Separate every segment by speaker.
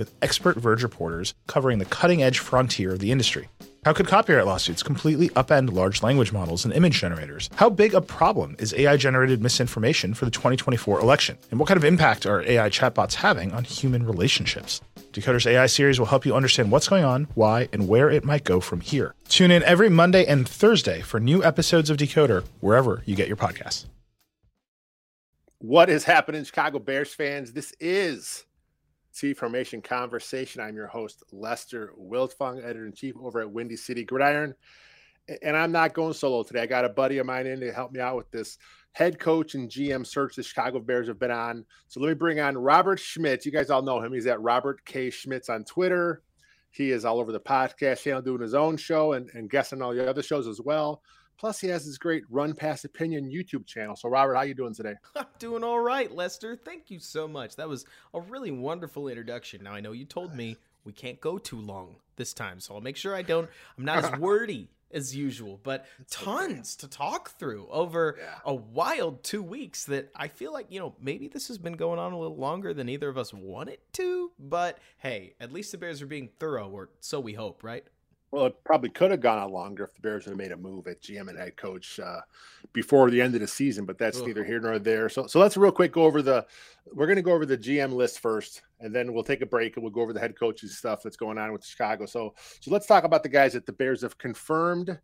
Speaker 1: with expert Verge reporters covering the cutting edge frontier of the industry. How could copyright lawsuits completely upend large language models and image generators? How big a problem is AI generated misinformation for the 2024 election? And what kind of impact are AI chatbots having on human relationships? Decoder's AI series will help you understand what's going on, why, and where it might go from here. Tune in every Monday and Thursday for new episodes of Decoder wherever you get your podcasts.
Speaker 2: What is happening, Chicago Bears fans? This is T Formation Conversation. I'm your host, Lester Wiltfong, editor in chief over at Windy City Gridiron. And I'm not going solo today. I got a buddy of mine in to help me out with this head coach and GM search the Chicago Bears have been on. So let me bring on Robert Schmitz. You guys all know him. He's at Robert K. Schmitz on Twitter. He is all over the podcast channel doing his own show and, and guesting all the other shows as well. Plus, he has his great Run Pass Opinion YouTube channel. So, Robert, how you doing today?
Speaker 3: I'm doing all right, Lester. Thank you so much. That was a really wonderful introduction. Now, I know you told me we can't go too long this time, so I'll make sure I don't. I'm not as wordy as usual, but tons to talk through over yeah. a wild two weeks that I feel like, you know, maybe this has been going on a little longer than either of us want it to, but hey, at least the Bears are being thorough, or so we hope, right?
Speaker 2: Well, it probably could have gone on longer if the Bears would have made a move at GM and head coach uh, before the end of the season, but that's Ugh. neither here nor there. So, so let's real quick go over the. We're going to go over the GM list first, and then we'll take a break and we'll go over the head coaches stuff that's going on with Chicago. So, so let's talk about the guys that the Bears have confirmed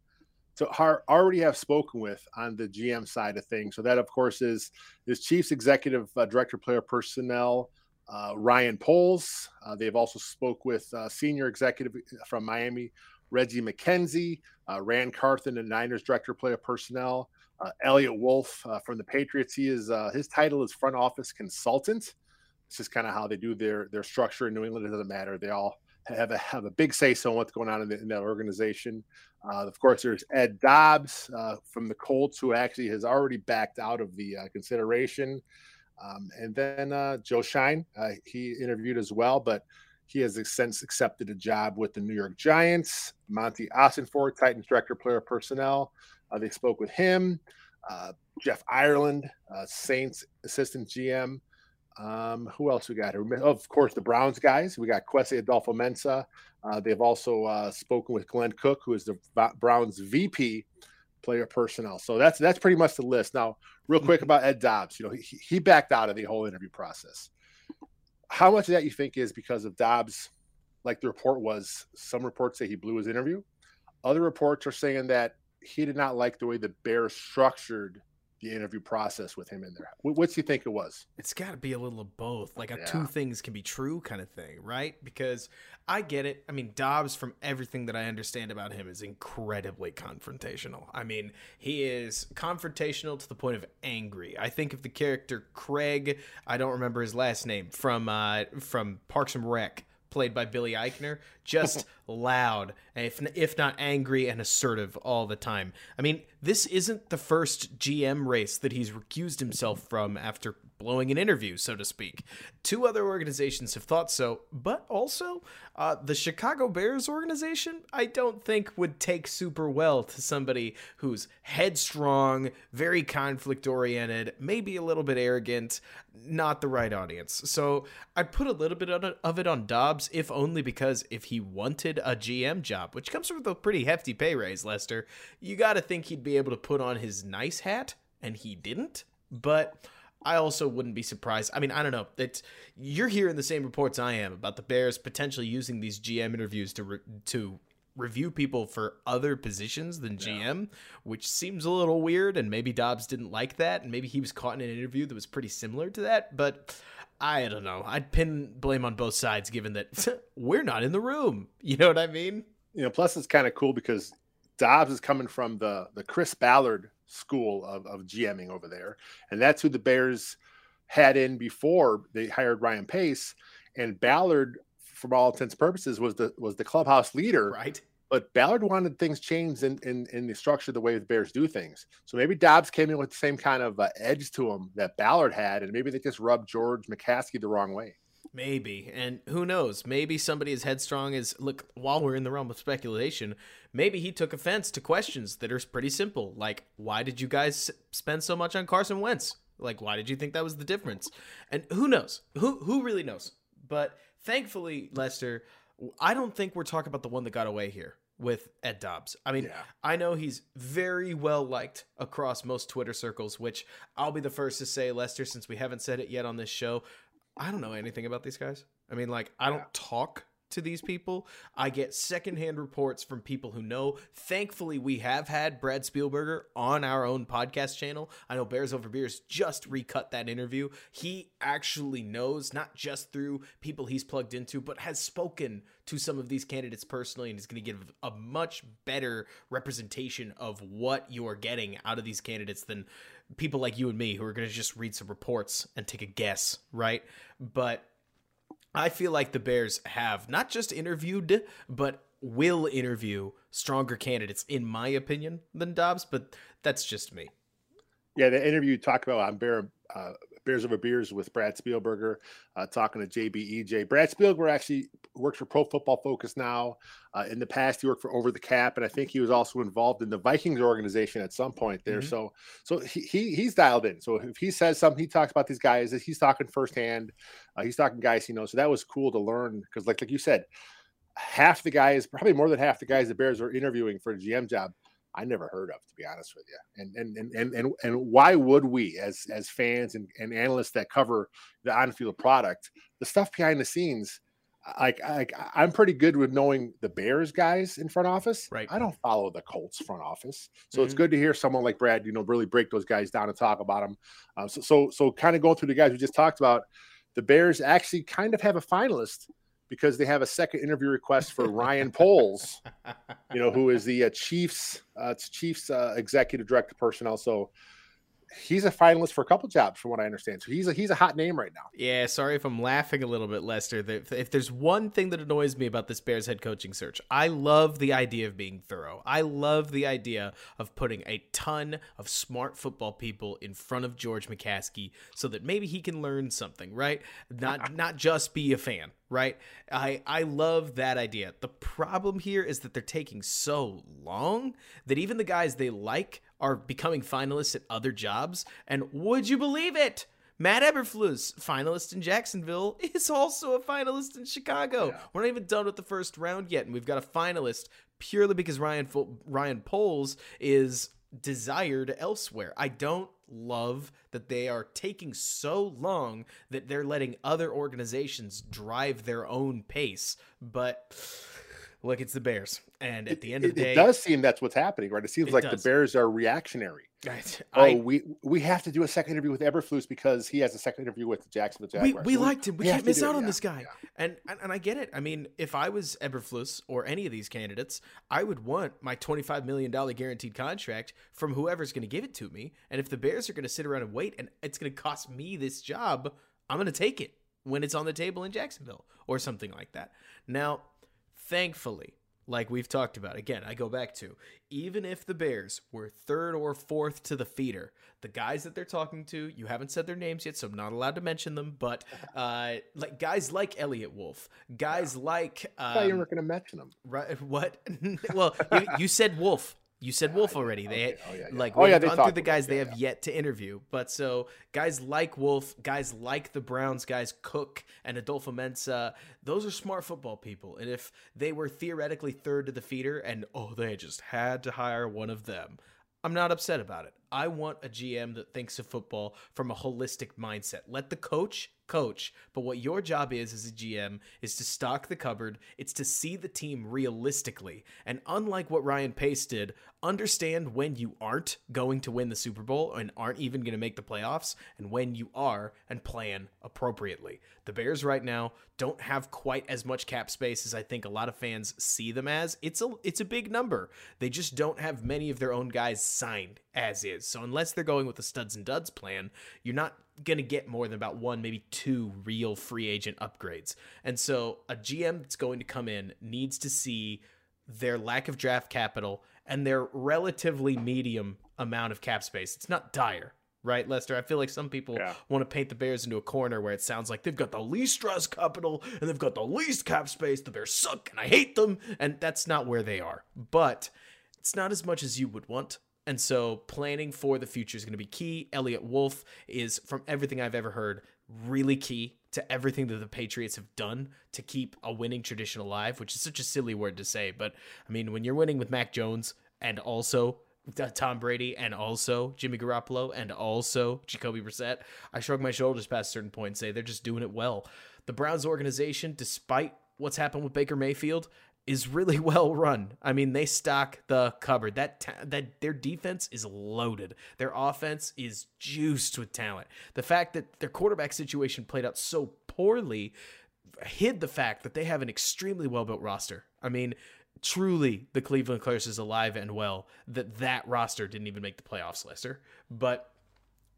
Speaker 2: to already have spoken with on the GM side of things. So that, of course, is is Chiefs Executive uh, Director, Player Personnel. Uh, Ryan Poles. Uh, they've also spoke with uh, senior executive from Miami, Reggie McKenzie, uh, Ran Carthon, the Niners director of player personnel, uh, Eliot Wolf uh, from the Patriots. He is uh, his title is front office consultant. This is kind of how they do their their structure in New England. It doesn't matter. They all have a have a big say so on what's going on in, the, in that organization. Uh, of course, there's Ed Dodds uh, from the Colts, who actually has already backed out of the consideration. Um, and then Joe Schoen, he interviewed as well, but he has since accepted a job with the New York Giants. Monti Ossenfort, Titans director, player personnel. Uh, they spoke with him. Uh, Jeff Ireland, uh, Saints assistant GM. Um, who else we got here? Of course, the Browns guys. We got Kwesi Adofo-Mensah. Uh, they've also uh, spoken with Glenn Cook, who is the Browns VP player personnel. So that's that's pretty much the list. Now, real quick mm-hmm. about Ed Dodds. You know, he, he backed out of the whole interview process how much of that you think is because of Dodds? Like the report was, some reports say he blew his interview. Other reports are saying that he did not like the way the Bears structured the interview process with him in there. What, do you think it was?
Speaker 3: It's got to be a little of both, like a yeah. two things can be true kind of thing, right? Because I get it. I mean, Dodds, from everything that I understand about him, is incredibly confrontational. I mean, he is confrontational to the point of angry. I think of the character Craig, I don't remember his last name from uh, from Parks and Rec played by Billy Eichner, just loud, if if not angry and assertive all the time. I mean, this isn't the first GM race that he's recused himself from after blowing an interview, so to speak. Two other organizations have thought so, but also uh, the Chicago Bears organization, I don't think would take super well to somebody who's headstrong, very conflict oriented, maybe a little bit arrogant, not the right audience. So I put a little bit of it on Dodds, if only because if he wanted a GM job, which comes with a pretty hefty pay raise, Lester, you got to think he'd be able to put on his nice hat, and he didn't. But I also wouldn't be surprised. I mean, I don't know. It's you're hearing the same reports I am about the Bears potentially using these GM interviews to re- to review people for other positions than GM, yeah. which seems a little weird. And maybe Dodds didn't like that, and maybe he was caught in an interview that was pretty similar to that. But I don't know. I'd pin blame on both sides, given that we're not in the room. You know what I mean?
Speaker 2: You know. Plus, it's kind of cool because Dodds is coming from the the Chris Ballard school of, of GMing over there. And that's who the Bears had in before they hired Ryan Pace. And Ballard, for all intents and purposes, was the was the clubhouse leader.
Speaker 3: Right.
Speaker 2: But Ballard wanted things changed in, in, in the structure, the way the Bears do things. So maybe Dodds came in with the same kind of uh, edge to him that Ballard had, and maybe they just rubbed George McCaskey the wrong way.
Speaker 3: Maybe. And who knows? Maybe somebody as headstrong as look, while we're in the realm of speculation, maybe he took offense to questions that are pretty simple. Like, why did you guys spend so much on Carson Wentz? Like, why did you think that was the difference? And who knows? Who who really knows? But thankfully, Lester, I don't think we're talking about the one that got away here with Ed Dodds. I mean, yeah. I know he's very well liked across most Twitter circles, which I'll be the first to say, Lester, since we haven't said it yet on this show. I don't know anything about these guys. I mean, like, I don't talk to these people. I get secondhand reports from people who know. Thankfully, we have had Brad Spielberger on our own podcast channel. I know Bears Over Beers just recut that interview. He actually knows, not just through people he's plugged into, but has spoken to some of these candidates personally and is going to give a much better representation of what you are getting out of these candidates than people like you and me who are going to just read some reports and take a guess, right? But I feel like the Bears have not just interviewed, but will interview stronger candidates, in my opinion, than Dodds. But that's just me.
Speaker 2: Yeah, the interview you talked about on Bear uh, Bears Over Beers with Brad Spielberger, uh, talking to JBEJ. Brad Spielberger actually works for Pro Football Focus now. Uh, in the past, he worked for Over the Cap, and I think he was also involved in the Vikings organization at some point there. Mm-hmm. So, so he, he, he's dialed in. So if he says something, he talks about these guys. He's talking firsthand. Uh, he's talking guys he knows. So that was cool to learn because, like like you said, half the guys, probably more than half the guys the Bears are interviewing for a GM job I never heard of, to be honest with you. And and and and and, and why would we, as as fans and, and analysts that cover the on-field product, the stuff behind the scenes? Like, like I'm pretty good with knowing the Bears guys in front office.
Speaker 3: Right.
Speaker 2: I don't follow the Colts front office, so mm-hmm. it's good to hear someone like Brad, you know, really break those guys down and talk about them. Uh, so, so, so kind of going through the guys we just talked about, the Bears actually kind of have a finalist because they have a second interview request for Ryan Poles, you know, who is the uh, Chiefs uh, Chiefs uh, executive director personnel. So he's a finalist for a couple jobs, from what I understand. So he's a he's a hot name right now.
Speaker 3: Yeah, sorry if I'm laughing a little bit, Lester. If there's one thing that annoys me about this Bears head coaching search, I love the idea of being thorough. I love the idea of putting a ton of smart football people in front of George McCaskey so that maybe he can learn something, right? Not not just be a fan, right? I I love that idea. The problem here is that they're taking so long that even the guys they like are becoming finalists at other jobs. And would you believe it? Matt Eberflus, finalist in Jacksonville, is also a finalist in Chicago. Yeah. We're not even done with the first round yet, and we've got a finalist purely because Ryan Ryan Poles is desired elsewhere. I don't love that they are taking so long that they're letting other organizations drive their own pace, but look, it's the Bears. And at the end
Speaker 2: it,
Speaker 3: of the day,
Speaker 2: it does seem that's what's happening, right? It seems it like does. the Bears are reactionary. Oh, I, oh, we we have to do a second interview with Eberflus because he has a second interview with the Jacksonville Jaguars.
Speaker 3: We, we liked him. We, we can't miss out on yeah, this guy. Yeah. And, and and I get it. I mean, if I was Eberflus or any of these candidates, I would want my twenty five million dollar guaranteed contract from whoever's going to give it to me. And if the Bears are going to sit around and wait, and it's going to cost me this job, I'm going to take it when it's on the table in Jacksonville or something like that. Now, thankfully, like we've talked about. Again, I go back to even if the Bears were third or fourth to the feeder, the guys that they're talking to, you haven't said their names yet, so I'm not allowed to mention them. But uh, like guys like Eliot Wolf, guys yeah. like
Speaker 2: um, I thought you um, were going to mention them.
Speaker 3: Right? What? well, you, you said Wolf. You said Wolf already. They okay. oh, yeah, yeah. like
Speaker 2: oh, yeah, they
Speaker 3: gone through the guys they have yet to interview. But so guys like Wolf, guys like the Browns, guys Cook and Adofo-Mensah, those are smart football people. And if they were theoretically third to the feeder and oh they just had to hire one of them, I'm not upset about it. I want a GM that thinks of football from a holistic mindset. Let the coach coach, but what your job is as a GM is to stock the cupboard. It's to see the team realistically. And unlike what Ryan Pace did, understand when you aren't going to win the Super Bowl and aren't even going to make the playoffs and when you are and plan appropriately. The Bears right now don't have quite as much cap space as I think a lot of fans see them as. It's a it's a big number. They just don't have many of their own guys signed as is. So unless they're going with the studs and duds plan, you're not going to get more than about one, maybe two real free agent upgrades. And so a GM that's going to come in needs to see their lack of draft capital and their relatively medium amount of cap space. It's not dire, right, Lester? I feel like some people yeah. want to paint the Bears into a corner where it sounds like they've got the least draft capital and they've got the least cap space. The Bears suck and I hate them. And that's not where they are. But it's not as much as you would want. And so planning for the future is going to be key. Eliot Wolf is, from everything I've ever heard, really key to everything that the Patriots have done to keep a winning tradition alive, which is such a silly word to say. But I mean, when you're winning with Mac Jones and also uh, Tom Brady and also Jimmy Garoppolo and also Jacoby Brissett, I shrug my shoulders past certain point and say they're just doing it well. The Browns organization, despite what's happened with Baker Mayfield, is really well run. I mean, they stock the cupboard. That ta- that their defense is loaded. Their offense is juiced with talent. The fact that their quarterback situation played out so poorly hid the fact that they have an extremely well built roster. I mean, truly, the Cleveland Clippers is alive and well. That that roster didn't even make the playoffs, Lester. But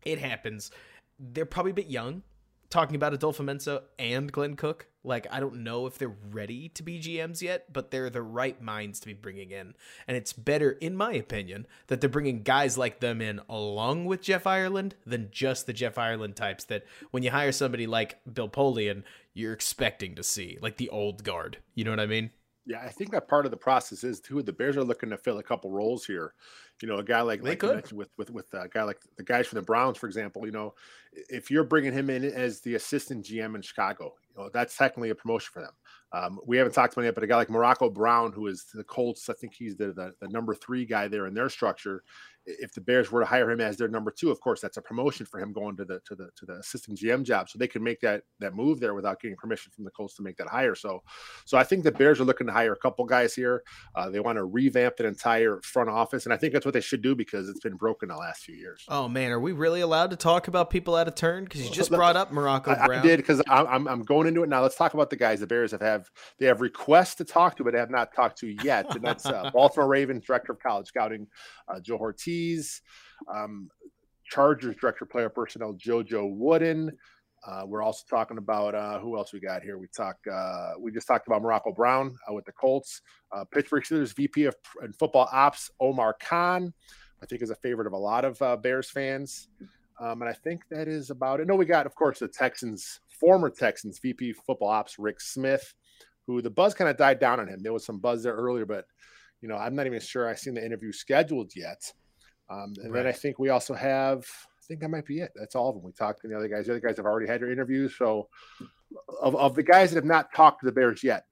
Speaker 3: it happens. They're probably a bit young talking about Adofo-Mensah and Glenn Cook. Like, I don't know if they're ready to be GMs yet, but they're the right minds to be bringing in. And it's better, in my opinion, that they're bringing guys like them in along with Jeff Ireland than just the Jeff Ireland types that when you hire somebody like Bill Polian, you're expecting to see, like the old guard. You know what I mean?
Speaker 2: Yeah, I think that part of the process is too. The Bears are looking to fill a couple roles here. You know, a guy like they like could with with with a guy like the guys from the Browns, for example. You know, if you're bringing him in as the assistant GM in Chicago, you know that's technically a promotion for them. Um, we haven't talked about it, but a guy like Morocco Brown, who is the Colts, I think he's the, the, the number three guy there in their structure if the Bears were to hire him as their number two, of course, that's a promotion for him going to the to the to the assistant GM job. So they could make that that move there without getting permission from the Colts to make that hire. So, so I think the Bears are looking to hire a couple guys here. Uh, they want to revamp the entire front office, and I think that's what they should do because it's been broken the last few years.
Speaker 3: Oh man, are we really allowed to talk about people out of turn? Because you just brought up Morocco I,
Speaker 2: Brown. I did because I'm I'm going into it now. Let's talk about the guys the Bears have have they have requests to talk to, but they have not talked to yet, and that's uh, Baltimore Ravens director of college scouting, uh, Joe Hortiz. Um, Chargers director player personnel JoJo Wooden. Uh, we're also talking about uh, who else we got here. We talk. Uh, we just talked about Morocco Brown uh, with the Colts. Uh, Pittsburgh Steelers VP of and football ops Omar Khan, I think is a favorite of a lot of uh, Bears fans. Um, and I think that is about it. No, we got of course the Texans former Texans VP football ops Rick Smith, who the buzz kind of died down on him. There was some buzz there earlier, but you know I'm not even sure I've seen the interview scheduled yet. Um, and right. then I think we also have, I think that might be it. That's all of them. We talked to the other guys. The other guys have already had their interviews. So, of, of the guys that have not talked to the Bears yet,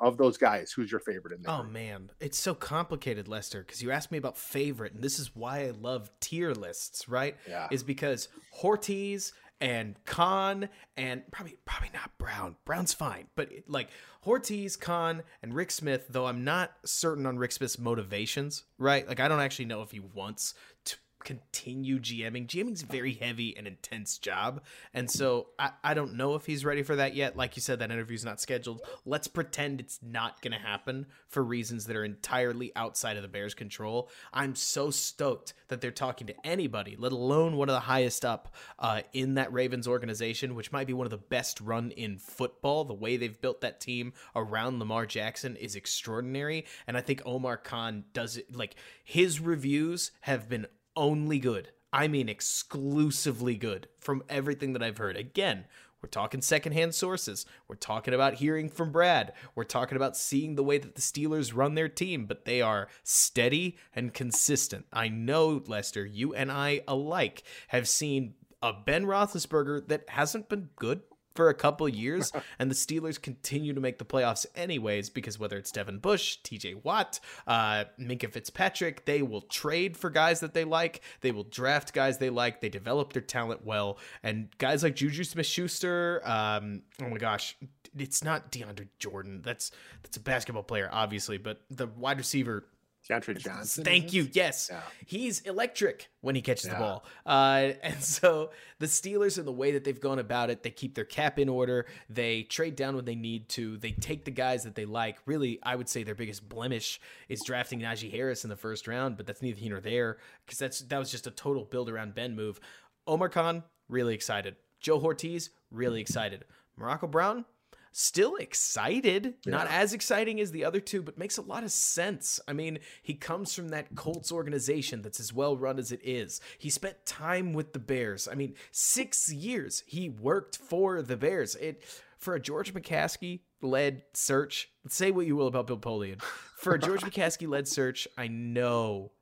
Speaker 2: of those guys, who's your favorite in there?
Speaker 3: Oh man, it's so complicated, Lester. Because you asked me about favorite, and this is why I love tier lists. Right?
Speaker 2: Yeah.
Speaker 3: Is because Hortiz and Khan and probably probably not Brown. Brown's fine, but like Hortiz, Khan, and Rick Smith. Though I'm not certain on Rick Smith's motivations. Right? Like I don't actually know if he wants to continue GMing. GMing's very heavy and intense job. And so I, I don't know if he's ready for that yet. Like you said, that interview's not scheduled. Let's pretend it's not to happen for reasons that are entirely outside of the Bears' control. I'm so stoked that they're talking to anybody, let alone one of the highest up uh, in that Ravens organization, which might be one of the best run in football. The way they've built that team around Lamar Jackson is extraordinary. And I think Omar Khan does it like his reviews have been only good. I mean, exclusively good from everything that I've heard. Again, we're talking secondhand sources. We're talking about hearing from Brad. We're talking about seeing the way that the Steelers run their team, but they are steady and consistent. I know, Lester, you and I alike have seen a Ben Roethlisberger that hasn't been good for a couple years, and the Steelers continue to make the playoffs anyways because whether it's Devin Bush, TJ Watt, uh, Minkah Fitzpatrick, they will trade for guys that they like. They will draft guys they like. They develop their talent well, and guys like Juju Smith-Schuster. Um, oh my gosh, it's not DeAndre Jordan. That's that's a basketball player, obviously, but the wide receiver
Speaker 2: Diontae Johnson.
Speaker 3: Thank you. Yes. Yeah. He's electric when he catches yeah. the ball. Uh, and so the Steelers, in the way that they've gone about it, they keep their cap in order. They trade down when they need to. They take the guys that they like. Really, I would say their biggest blemish is drafting Najee Harris in the first round, but that's neither here nor there because that's that was just a total build around Ben move. Omar Khan, really excited. Joe Hortiz, really excited. Morocco Brown, still excited. Yeah. Not as exciting as the other two, but makes a lot of sense. I mean, he comes from that Colts organization that's as well run as it is. He spent time with the Bears. I mean, six years he worked for the Bears. It for a George McCaskey led search. Say what you will about Bill Polian. For a George McCaskey led search, I know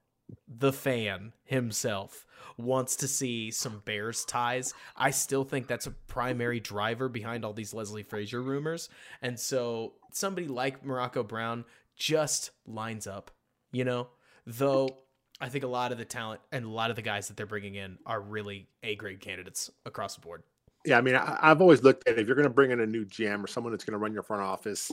Speaker 3: the fan himself wants to see some Bears ties. I still think that's a primary driver behind all these Leslie Frazier rumors. And so somebody like Morocco Brown just lines up, you know? Though I think a lot of the talent and a lot of the guys that they're bringing in are really A grade candidates across the board.
Speaker 2: Yeah, I mean, I, have always looked at if you're going to bring in a new GM or someone that's going to run your front office,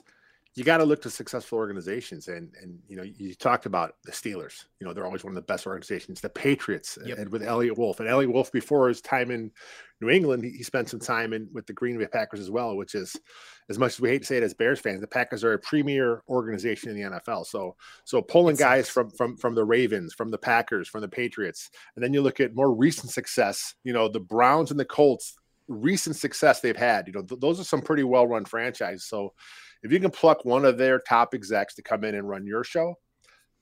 Speaker 2: you got to look to successful organizations and and you know you talked about the Steelers. You know they're always one of the best organizations. The Patriots yep. and with Eliot Wolf and Eliot Wolf before his time in New England he, he, spent some time in with the Green Bay Packers as well which is as much as we hate to say it as Bears fans the Packers are a premier organization in the NFL so so pulling guys from from from the Ravens from the Packers from the Patriots and then you look at more recent success you know the Browns and the Colts recent success they've had. You know th- those are some pretty well run franchises. So if you can pluck one of their top execs to come in and run your show,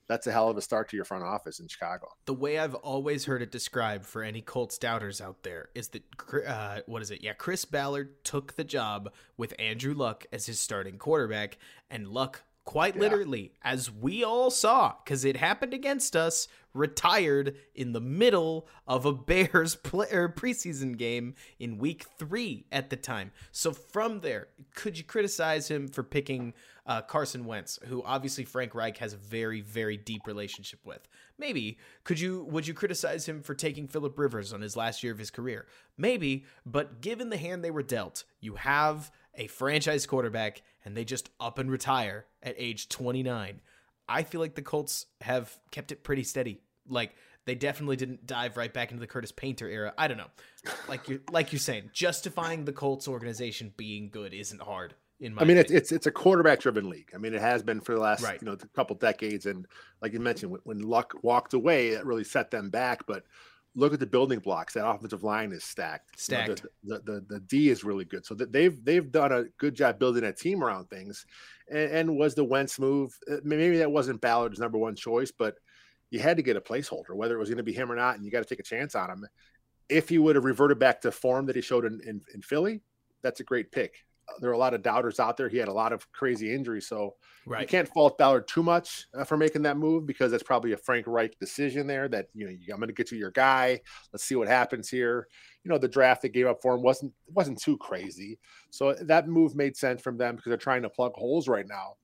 Speaker 2: that's a hell of a start to your front office in Chicago.
Speaker 3: The way I've always heard it described for any Colts doubters out there is that uh, what is it? Yeah, Chris Ballard took the job with Andrew Luck as his starting quarterback, and Luck quite yeah. literally, as we all saw, because it happened against us, retired in the middle of a Bears play, preseason game in week three at the time. So from there, could you criticize him for picking uh, Carson Wentz, who obviously Frank Reich has a very, very deep relationship with? Maybe. Could you would you criticize him for taking Philip Rivers on his last year of his career? Maybe. But given the hand they were dealt, you have a franchise quarterback and they just up and retire at age 29. I feel like the Colts have kept it pretty steady. Like they definitely didn't dive right back into the Curtis Painter era. I don't know. Like you like you're saying, justifying the Colts organization being good isn't hard. In my
Speaker 2: I mean,
Speaker 3: it's,
Speaker 2: it's it's a quarterback driven league. I mean, it has been for the last right. you know couple decades, and like you mentioned, when, when Luck walked away, it really set them back. But look at the building blocks. That offensive line is stacked.
Speaker 3: Stacked.
Speaker 2: You know, the, the, the, the D is really good. So they've they've done a good job building a team around things. And, and, was the Wentz move? Uh, maybe that wasn't Ballard's number one choice, but you had to get a placeholder, whether it was going to be him or not, and you got to take a chance on him. If he would have reverted back to form that he showed in, in, in Philly, that's a great pick there are a lot of doubters out there. He had a lot of crazy injuries, so right. you can't fault Ballard too much uh, for making that move because that's probably a Frank Reich decision there. That you know, I'm going to get to your guy. Let's see what happens here. You know, the draft they gave up for him wasn't wasn't too crazy, so that move made sense from them because they're trying to plug holes right now.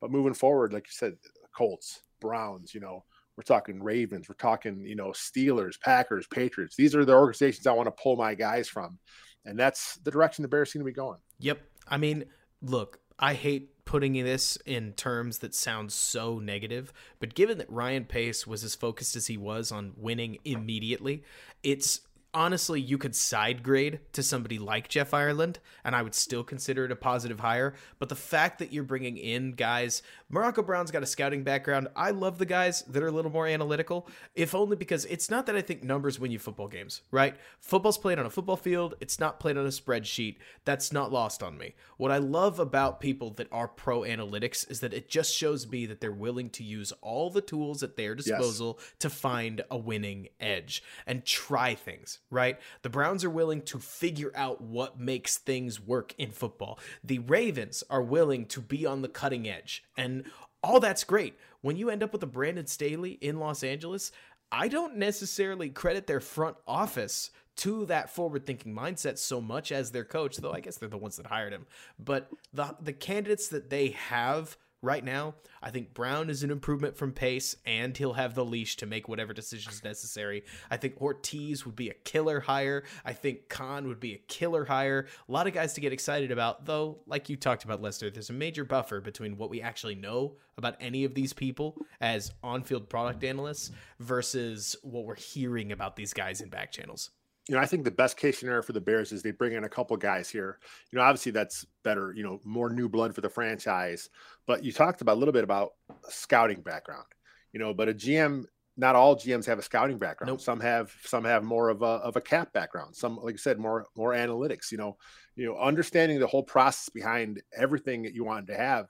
Speaker 2: But moving forward, like you said, Colts, Browns, you know, we're talking Ravens, we're talking you know Steelers, Packers, Patriots. These are the organizations I want to pull my guys from, and that's the direction the Bears seem to be going.
Speaker 3: Yep. I mean, look, I hate putting this in terms that sound so negative, but given that Ryan Pace was as focused as he was on winning immediately, it's honestly, you could side grade to somebody like Jeff Ireland, and I would still consider it a positive hire. But the fact that you're bringing in guys, Morocco Brown's got a scouting background. I love the guys that are a little more analytical, if only because it's not that I think numbers win you football games, right? Football's played on a football field, it's not played on a spreadsheet. That's not lost on me. What I love about people that are pro analytics is that it just shows me that they're willing to use all the tools at their disposal yes. to find a winning edge and try things right? The Browns are willing to figure out what makes things work in football. The Ravens are willing to be on the cutting edge. And all that's great. When you end up with a Brandon Staley in Los Angeles, I don't necessarily credit their front office to that forward thinking mindset so much as their coach, though I guess they're the ones that hired him. But the the candidates that they have right now, I think Brown is an improvement from Pace, and he'll have the leash to make whatever decisions necessary. I think Hortiz would be a killer hire. I think Khan would be a killer hire. A lot of guys to get excited about, though, like you talked about, Lester, there's a major buffer between what we actually know about any of these people as on field product analysts versus what we're hearing about these guys in back channels
Speaker 2: you know, I think the best case scenario for the Bears is they bring in a couple guys here. You know, obviously that's better, you know, more new blood for the franchise. But you talked about a little bit about scouting background, you know, but a GM, not all GMs have a scouting background. Nope. Some have some have more of a of a cap background. Some, like I said, more more analytics. You know, you know, understanding the whole process behind everything that you wanted to have,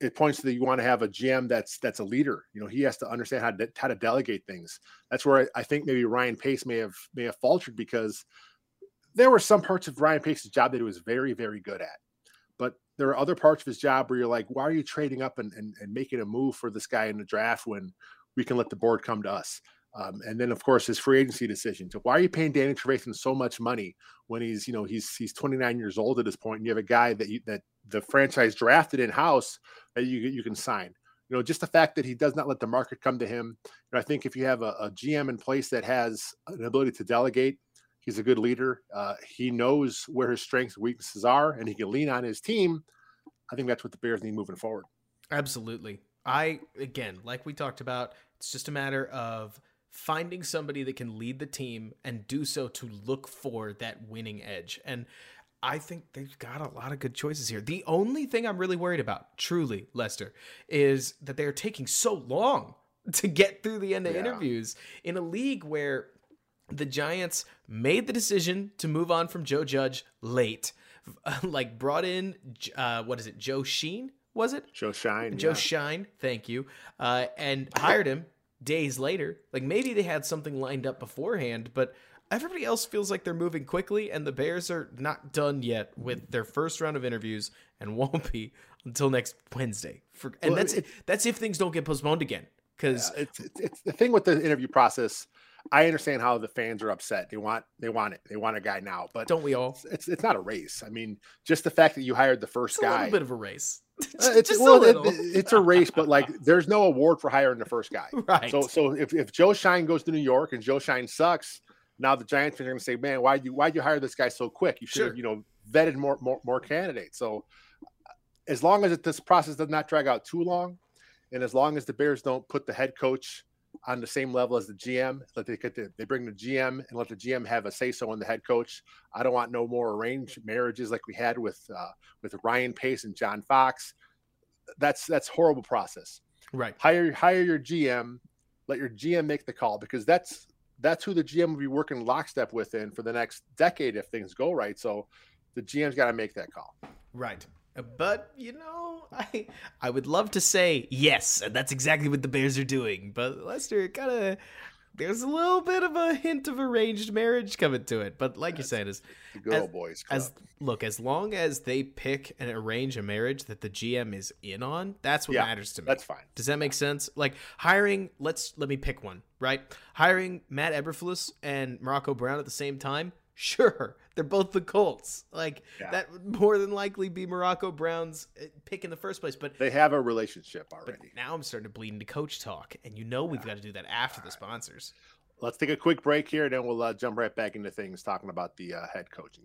Speaker 2: it points to that you want to have a GM that's that's a leader. You know, he has to understand how to how to delegate things. That's where I, I think maybe Ryan Pace may have may have faltered because there were some parts of Ryan Pace's job that he was very very good at, but there are other parts of his job where you're like, why are you trading up and, and, and making a move for this guy in the draft when we can let the board come to us? Um, and then, of course, his free agency decision. So why are you paying Danny Trevathan so much money when he's, you know, he's he's 29 years old at this point, and you have a guy that you, that the franchise drafted in house that you you can sign. You know, just the fact that he does not let the market come to him. And I think if you have a, a GM in place that has an ability to delegate, he's a good leader. Uh, he knows where his strengths and weaknesses are, and he can lean on his team. I think that's what the Bears need moving forward.
Speaker 3: Absolutely. I again, like we talked about, it's just a matter of finding somebody that can lead the team and do so to look for that winning edge. And I think they've got a lot of good choices here. The only thing I'm really worried about, truly, Lester, is that they're taking so long to get through the end of yeah. interviews in a league where the Giants made the decision to move on from Joe Judge late, like brought in uh, what is it, Joe Sheen? Was it
Speaker 2: Joe Shine?
Speaker 3: Joe yeah. Shine, thank you, uh, and hired him days later. Like maybe they had something lined up beforehand, but everybody else feels like they're moving quickly, and the Bears are not done yet with their first round of interviews and won't be until next Wednesday. For, and well, that's it, that's if things don't get postponed again. Because
Speaker 2: yeah, it's, it's, it's the thing with the interview process. I understand how the fans are upset. They want they want it. They want a guy now. But
Speaker 3: don't we all?
Speaker 2: It's it's, not a race. I mean, just the fact that you hired the first
Speaker 3: it's
Speaker 2: guy.
Speaker 3: A little bit of a race.
Speaker 2: Uh, it's well, it, it's a race, but like there's no award for hiring the first guy.
Speaker 3: Right.
Speaker 2: So so if, if Joe Shine goes to New York and Joe Shine sucks, now the Giants fans are going to say, "Man, why you why'd you hire this guy so quick? You should have sure. you know vetted more more more candidates." So as long as it, this process does not drag out too long, and as long as the Bears don't put the head coach on the same level as the GM, let they get the, they bring the GM and let the GM have a say so on the head coach. I don't want no more arranged marriages like we had with uh, with Ryan Pace and John Fox. That's that's horrible process.
Speaker 3: Right.
Speaker 2: Hire hire your GM, let your GM make the call because that's that's who the GM will be working lockstep with in for the next decade if things go right. So the GM's got to make that call.
Speaker 3: Right. Uh, but you know, I I would love to say yes, and that's exactly what the Bears are doing. But Lester kind of there's a little bit of a hint of arranged marriage coming to it. But like that's, you're saying, is
Speaker 2: good as, boys club.
Speaker 3: as look as long as they pick and arrange a marriage that the GM is in on, that's what yeah, matters to me.
Speaker 2: That's fine.
Speaker 3: Does that make sense? Like hiring, let's let me pick one, right? Hiring Matt Eberflus and Morocco Brown at the same time Sure, they're both the Colts. Like yeah. that would more than likely be Morocco Brown's uh, pick in the first place. But
Speaker 2: they have a relationship already.
Speaker 3: But now I'm starting to bleed into coach talk, and you know we've yeah. got to do that after All the sponsors.
Speaker 2: Let's take a quick break here, and then we'll uh, jump right back into things talking about the uh, head coaching.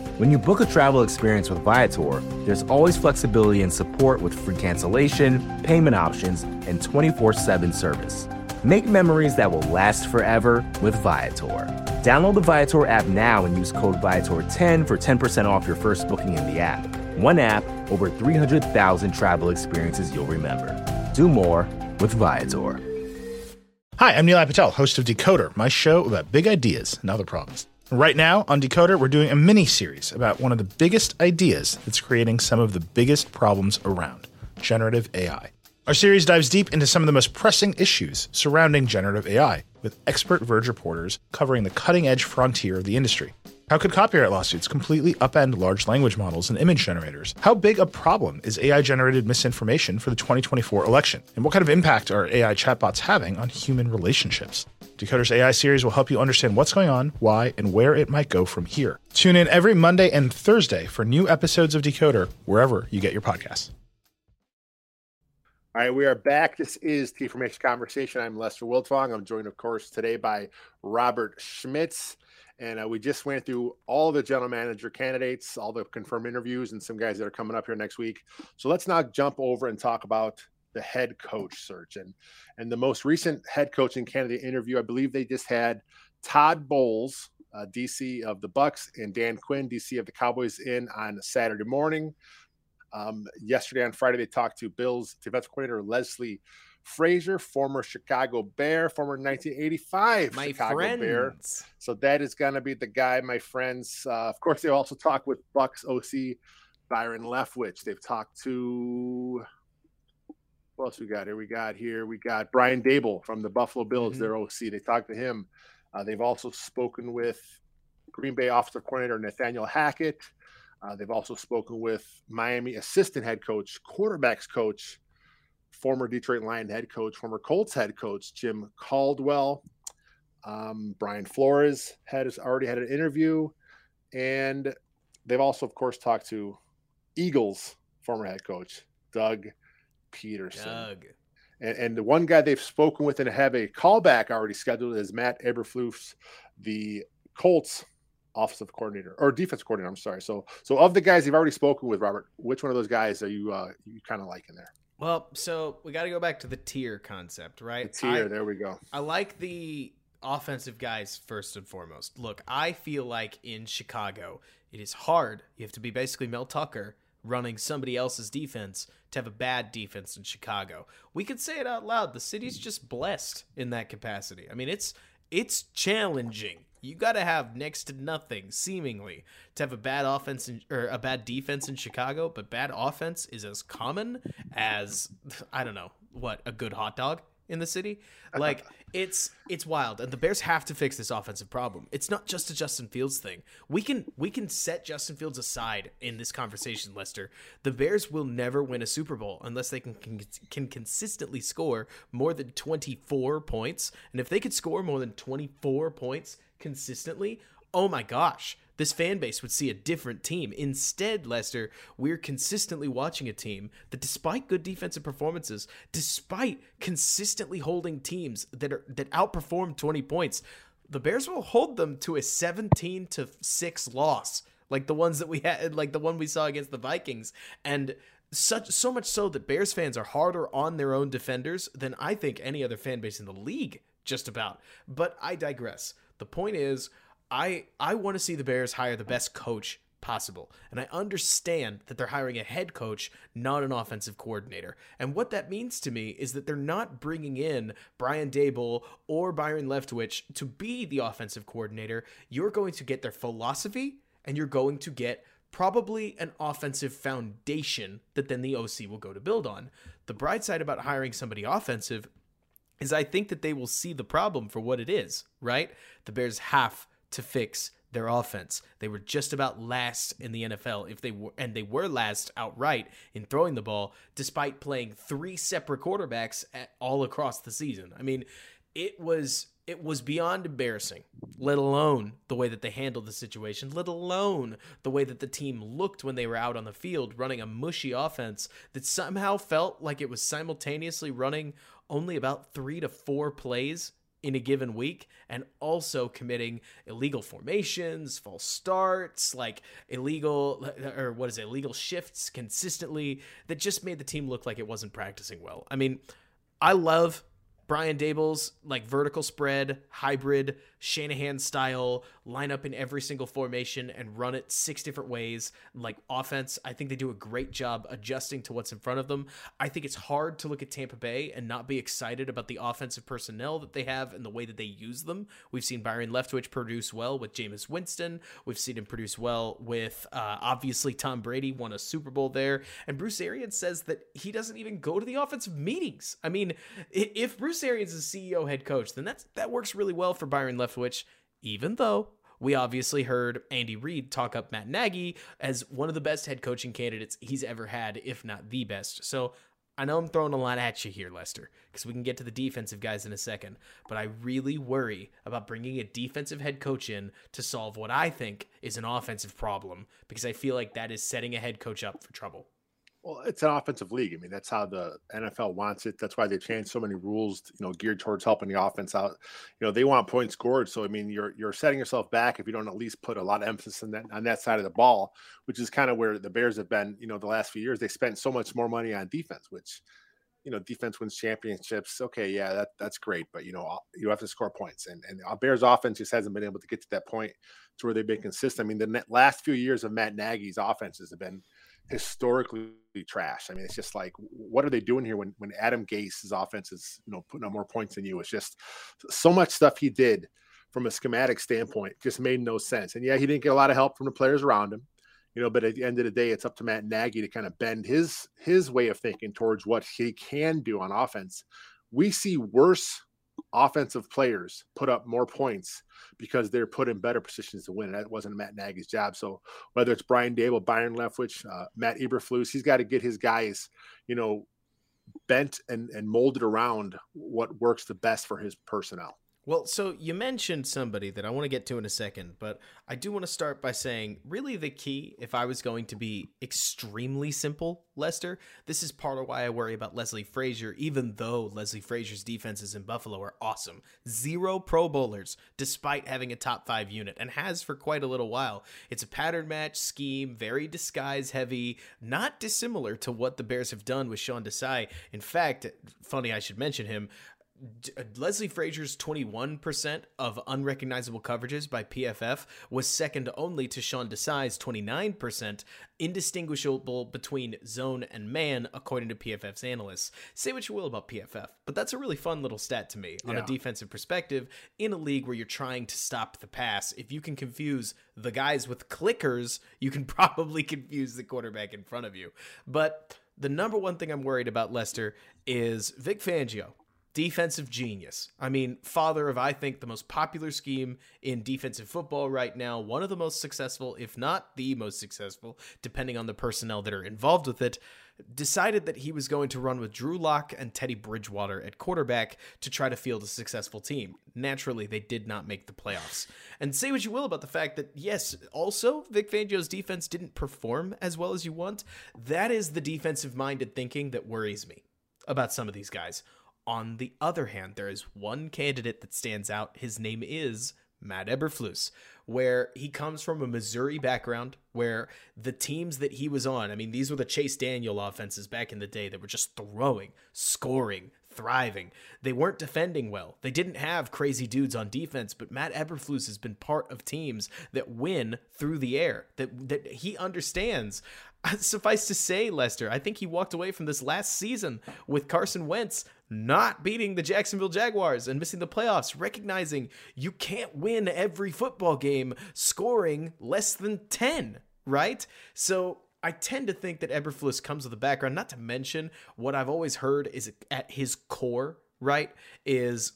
Speaker 4: When you book a travel experience with Viator, there's always flexibility and support with free cancellation, payment options, and 24 7 service. Make memories that will last forever with Viator. Download the Viator app now and use code Viator10 for 10% off your first booking in the app. One app, over 300,000 travel experiences you'll remember. Do more with Viator.
Speaker 1: Hi, I'm Nilay Patel, host of Decoder, my show about big ideas and other problems. Right now on Decoder, we're doing a mini series about one of the biggest ideas that's creating some of the biggest problems around generative AI. Our series dives deep into some of the most pressing issues surrounding generative AI, with expert Verge reporters covering the cutting edge frontier of the industry. How could copyright lawsuits completely upend large language models and image generators? How big a problem is AI generated misinformation for the 2024 election? And what kind of impact are AI chatbots having on human relationships? Decoder's AI series will help you understand what's going on, why, and where it might go from here. Tune in every Monday and Thursday for new episodes of Decoder, wherever you get your podcasts.
Speaker 2: All right, we are back. This is T Formation Conversation. I'm Lester Wiltfong. I'm joined, of course, today by Robert Schmitz. And uh, we just went through all the general manager candidates, all the confirmed interviews, and some guys that are coming up here next week. So let's now jump over and talk about the head coach search. And and the most recent head coaching candidate interview, I believe they just had Todd Bowles, uh, DC of the Bucks, and Dan Quinn, DC of the Cowboys, in on Saturday morning. Um, yesterday on Friday, they talked to Bills defensive coordinator Leslie Frazier, former Chicago Bear, former 1985 my Chicago friends. Bear. So that is going to be the guy, my friends. Uh, of course, they also talk with Bucks OC Byron Leftwich. They've talked to what else we got here? We got here, we got Brian Daboll from the Buffalo Bills, mm-hmm. their OC. They talked to him. Uh, they've also spoken with Green Bay offensive coordinator Nathaniel Hackett. Uh, they've also spoken with Miami assistant head coach, quarterbacks coach, former Detroit Lion head coach, former Colts head coach Jim Caldwell. Um, Brian Flores had already had an interview, and they've also, of course, talked to Eagles former head coach Doug Pederson. Doug. And, and, the one guy they've spoken with and have a callback already scheduled is Matt Eberflus, the Colts offensive coordinator or defense coordinator. I'm sorry. So, so of the guys you've already spoken with, Robert, which one of those guys are you uh, you kind of liking there?
Speaker 3: Well, so we got to go back to the tier concept, right?
Speaker 2: The tier. I, there we go.
Speaker 3: I like the offensive guys first and foremost. Look, I feel like in Chicago, it is hard. You have to be basically Mel Tucker running somebody else's defense to have a bad defense in Chicago. We could say it out loud. The city's just blessed in that capacity. I mean, it's it's challenging. You got to have next to nothing, seemingly, to have a bad offense in, or a bad defense in Chicago. But bad offense is as common as I don't know what a good hot dog in the city. Like it's it's wild, and the Bears have to fix this offensive problem. It's not just a Justin Fields thing. We can we can set Justin Fields aside in this conversation, Lester. The Bears will never win a Super Bowl unless they can can, can consistently score more than twenty four points, and if they could score more than twenty four points consistently, oh my gosh, this fan base would see a different team. Instead, Lester, we're consistently watching a team that, despite good defensive performances, despite consistently holding teams that are that outperform 20 points, the Bears will hold them to a 17 to 6 loss, like the ones that we had, like the one we saw against the Vikings. And such so much so that Bears fans are harder on their own defenders than I think any other fan base in the league, just about. But I digress. The point is, I I want to see the Bears hire the best coach possible. And I understand that they're hiring a head coach, not an offensive coordinator. And what that means to me is that they're not bringing in Brian Daboll or Byron Leftwich to be the offensive coordinator. You're going to get their philosophy and you're going to get probably an offensive foundation that then the OC will go to build on. The bright side about hiring somebody offensive is I think that they will see the problem for what it is, right? The Bears have to fix their offense. They were just about last in the NFL if they were and they were last outright in throwing the ball despite playing three separate quarterbacks at, all across the season. I mean, it was it was beyond embarrassing, let alone the way that they handled the situation, let alone the way that the team looked when they were out on the field running a mushy offense that somehow felt like it was simultaneously running only about 3 to 4 plays in a given week and also committing illegal formations, false starts, like illegal or what is it, illegal shifts consistently that just made the team look like it wasn't practicing well. I mean, I love Brian Daboll's like vertical spread, hybrid, Shanahan style, line up in every single formation and run it six different ways. Like offense, I think they do a great job adjusting to what's in front of them. I think it's hard to look at Tampa Bay and not be excited about the offensive personnel that they have and the way that they use them. We've seen Byron Leftwich produce well with Jameis Winston. We've seen him produce well with uh, obviously Tom Brady won a Super Bowl there. And Bruce Arians says that he doesn't even go to the offensive meetings. I mean, if Bruce Arians is CEO head coach, then that's that works really well for Byron Leftwich, even though we obviously heard Andy Reid talk up Matt Nagy as one of the best head coaching candidates he's ever had, if not the best. So I know I'm throwing a lot at you here, Lester, because we can get to the defensive guys in a second, but I really worry about bringing a defensive head coach in to solve what I think is an offensive problem because I feel like that is setting a head coach up for trouble.
Speaker 2: Well, it's an offensive league. I mean, that's how the NFL wants it. That's why they changed so many rules, you know, geared towards helping the offense out. You know, they want points scored. So I mean, you're you're setting yourself back if you don't at least put a lot of emphasis on that on that side of the ball, which is kind of where the Bears have been. You know, the last few years they spent so much more money on defense, which you know, defense wins championships. Okay, yeah, that that's great, but you know, uh, you have to score points, and and Bears offense just hasn't been able to get to that point to where they've been consistent. I mean, the last few years of Matt Nagy's offenses have been historically trash. I mean, it's just like, what are they doing here when when Adam Gase's offense is, you know, putting up more points than you? It's just so much stuff he did from a schematic standpoint just made no sense. And yeah, he didn't get a lot of help from the players around him, you know. But at the end of the day, it's up to Matt Nagy to kind of bend his his way of thinking towards what he can do on offense. We see worse offensive players put up more points because they're put in better positions to win. And that wasn't Matt Nagy's job. So whether it's Brian Daboll, Byron Leftwich, uh, Matt Eberflus, he's got to get his guys, you know, bent and, and molded around what works the best for his personnel.
Speaker 3: Well, so you mentioned somebody that I want to get to in a second, but I do want to start by saying really the key, if I was going to be extremely simple, Lester, this is part of why I worry about Leslie Frazier, even though Leslie Frazier's defenses in Buffalo are awesome. Zero Pro Bowlers, despite having a top five unit, and has for quite a little while. It's a pattern match scheme, very disguise heavy, not dissimilar to what the Bears have done with Sean Desai. In fact, funny I should mention him, Uh, Leslie Frazier's 21% of unrecognizable coverages by PFF was second only to Sean Desai's 29%, indistinguishable between zone and man, according to PFF's analysts. Say what you will about PFF, but that's a really fun little stat to me on yeah. a defensive perspective in a league where you're trying to stop the pass. If you can confuse the guys with clickers, you can probably confuse the quarterback in front of you. But the number one thing I'm worried about, Lester, is Vic Fangio defensive genius. I mean, father of, I think, the most popular scheme in defensive football right now, one of the most successful, if not the most successful, depending on the personnel that are involved with it, decided that he was going to run with Drew Lock and Teddy Bridgewater at quarterback to try to field a successful team. Naturally, they did not make the playoffs. And say what you will about the fact that, yes, also, Vic Fangio's defense didn't perform as well as you want. That is the defensive minded thinking that worries me about some of these guys. On the other hand, there is one candidate that stands out. His name is Matt Eberflus, where he comes from a Missouri background, where the teams that he was on, I mean, these were the Chase Daniel offenses back in the day that were just throwing, scoring, thriving. They weren't defending well. They didn't have crazy dudes on defense, but Matt Eberflus has been part of teams that win through the air. That that he understands. Suffice to say, Lester, I think he walked away from this last season with Carson Wentz not beating the Jacksonville Jaguars and missing the playoffs, recognizing you can't win every football game scoring less than 10, right? So I tend to think that Eberflus comes with a background, not to mention what I've always heard is at his core, right? Is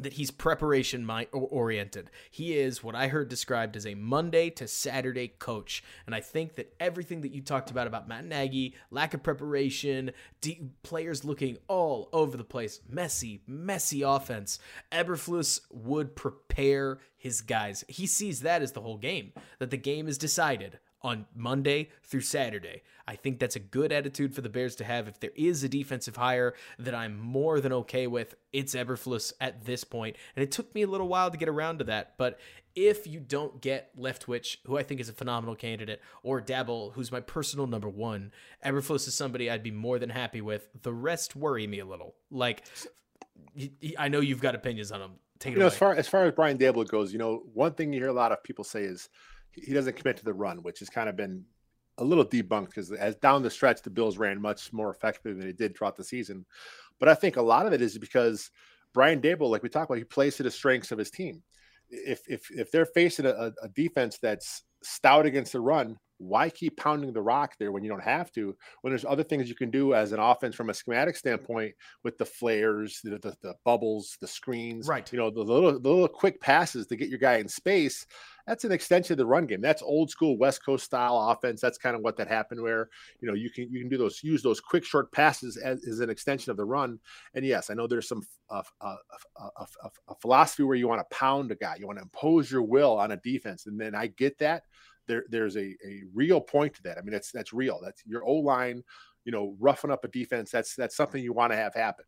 Speaker 3: that he's preparation oriented. He is what I heard described as a Monday to Saturday coach. And I think that everything that you talked about about Matt Nagy, lack of preparation, de- players looking all over the place, messy, messy offense, Eberflus would prepare his guys. He sees that as the whole game, that the game is decided on Monday through Saturday. I think that's a good attitude for the Bears to have. If there is a defensive hire that I'm more than okay with, it's Eberflus at this point. And it took me a little while to get around to that. But if you don't get Leftwich, who I think is a phenomenal candidate, or Daboll, who's my personal number one, Eberflus is somebody I'd be more than happy with. The rest worry me a little. Like, I know you've got opinions on them. Take it
Speaker 2: you know,
Speaker 3: away.
Speaker 2: as far as far as Brian Daboll goes, you know, one thing you hear a lot of people say is he doesn't commit to the run, which has kind of been a little debunked because as down the stretch, the Bills ran much more effectively than they did throughout the season. But I think a lot of it is because Brian Daboll, like we talked about, he plays to the strengths of his team. If if if they're facing a, a defense that's stout against the run, why keep pounding the rock there when you don't have to? When there's other things you can do as an offense from a schematic standpoint with the flares, the, the, the bubbles, the screens,
Speaker 3: right?
Speaker 2: You know, the little the little quick passes to get your guy in space that's an extension of the run game. That's old school West Coast style offense. That's kind of what that happened where, you know, you can you can do those use those quick short passes as, as an extension of the run. And yes, I know there's some uh, uh, uh, a philosophy where you want to pound a guy, you want to impose your will on a defense, and then I get that. There, there's a, a real point to that. I mean, that's that's real. That's your O line, you know, roughing up a defense. That's that's something you want to have happen.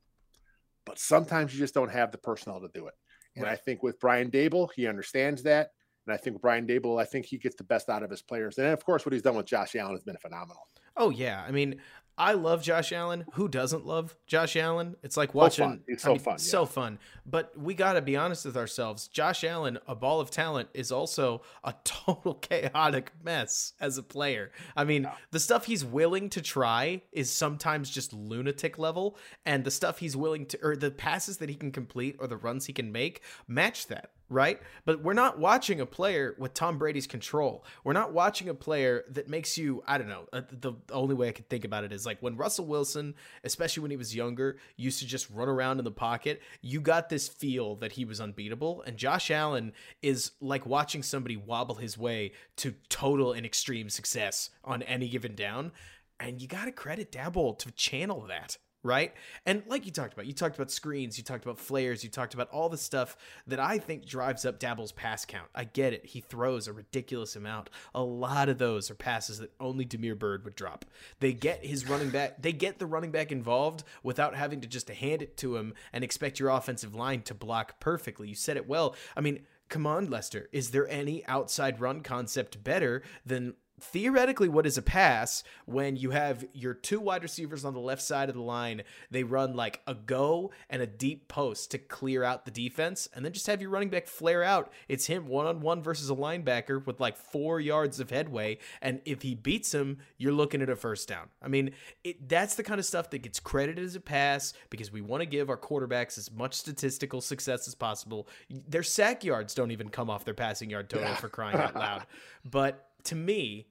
Speaker 2: But sometimes you just don't have the personnel to do it. And right. I think with Brian Daboll, he understands that. And I think Brian Daboll, I think he gets the best out of his players. And of course, what he's done with Josh Allen has been phenomenal.
Speaker 3: Oh yeah, I mean, I love Josh Allen. Who doesn't love Josh Allen? It's like watching. So
Speaker 2: fun. It's so I mean, fun. Yeah.
Speaker 3: So fun. But we got to be honest with ourselves. Josh Allen, a ball of talent, is also a total chaotic mess as a player. I mean, yeah. the stuff he's willing to try is sometimes just lunatic level, and the stuff he's willing to, or the passes that he can complete or the runs he can make, match that right? But we're not watching a player with Tom Brady's control. We're not watching a player that makes you, I don't know, uh, the only way I can think about it is like when Russell Wilson, especially when he was younger, used to just run around in the pocket, you got this feel that he was unbeatable. And Josh Allen is like watching somebody wobble his way to total and extreme success on any given down. And you got to credit Daboll to channel that right? And like you talked about, you talked about screens, you talked about flares, you talked about all the stuff that I think drives up Daboll's pass count. I get it. He throws a ridiculous amount. A lot of those are passes that only Damiere Byrd would drop. They get his running back, they get the running back involved without having to just hand it to him and expect your offensive line to block perfectly. You said it well. I mean, come on, Lester. Is there any outside run concept better than theoretically what is a pass when you have your two wide receivers on the left side of the line they run like a go and a deep post to clear out the defense and then just have your running back flare out. It's him one-on-one versus a linebacker with like four yards of headway and if he beats him you're looking at a first down. I mean it, that's the kind of stuff that gets credited as a pass because we want to give our quarterbacks as much statistical success as possible. Their sack yards don't even come off their passing yard total for crying out loud. But to me,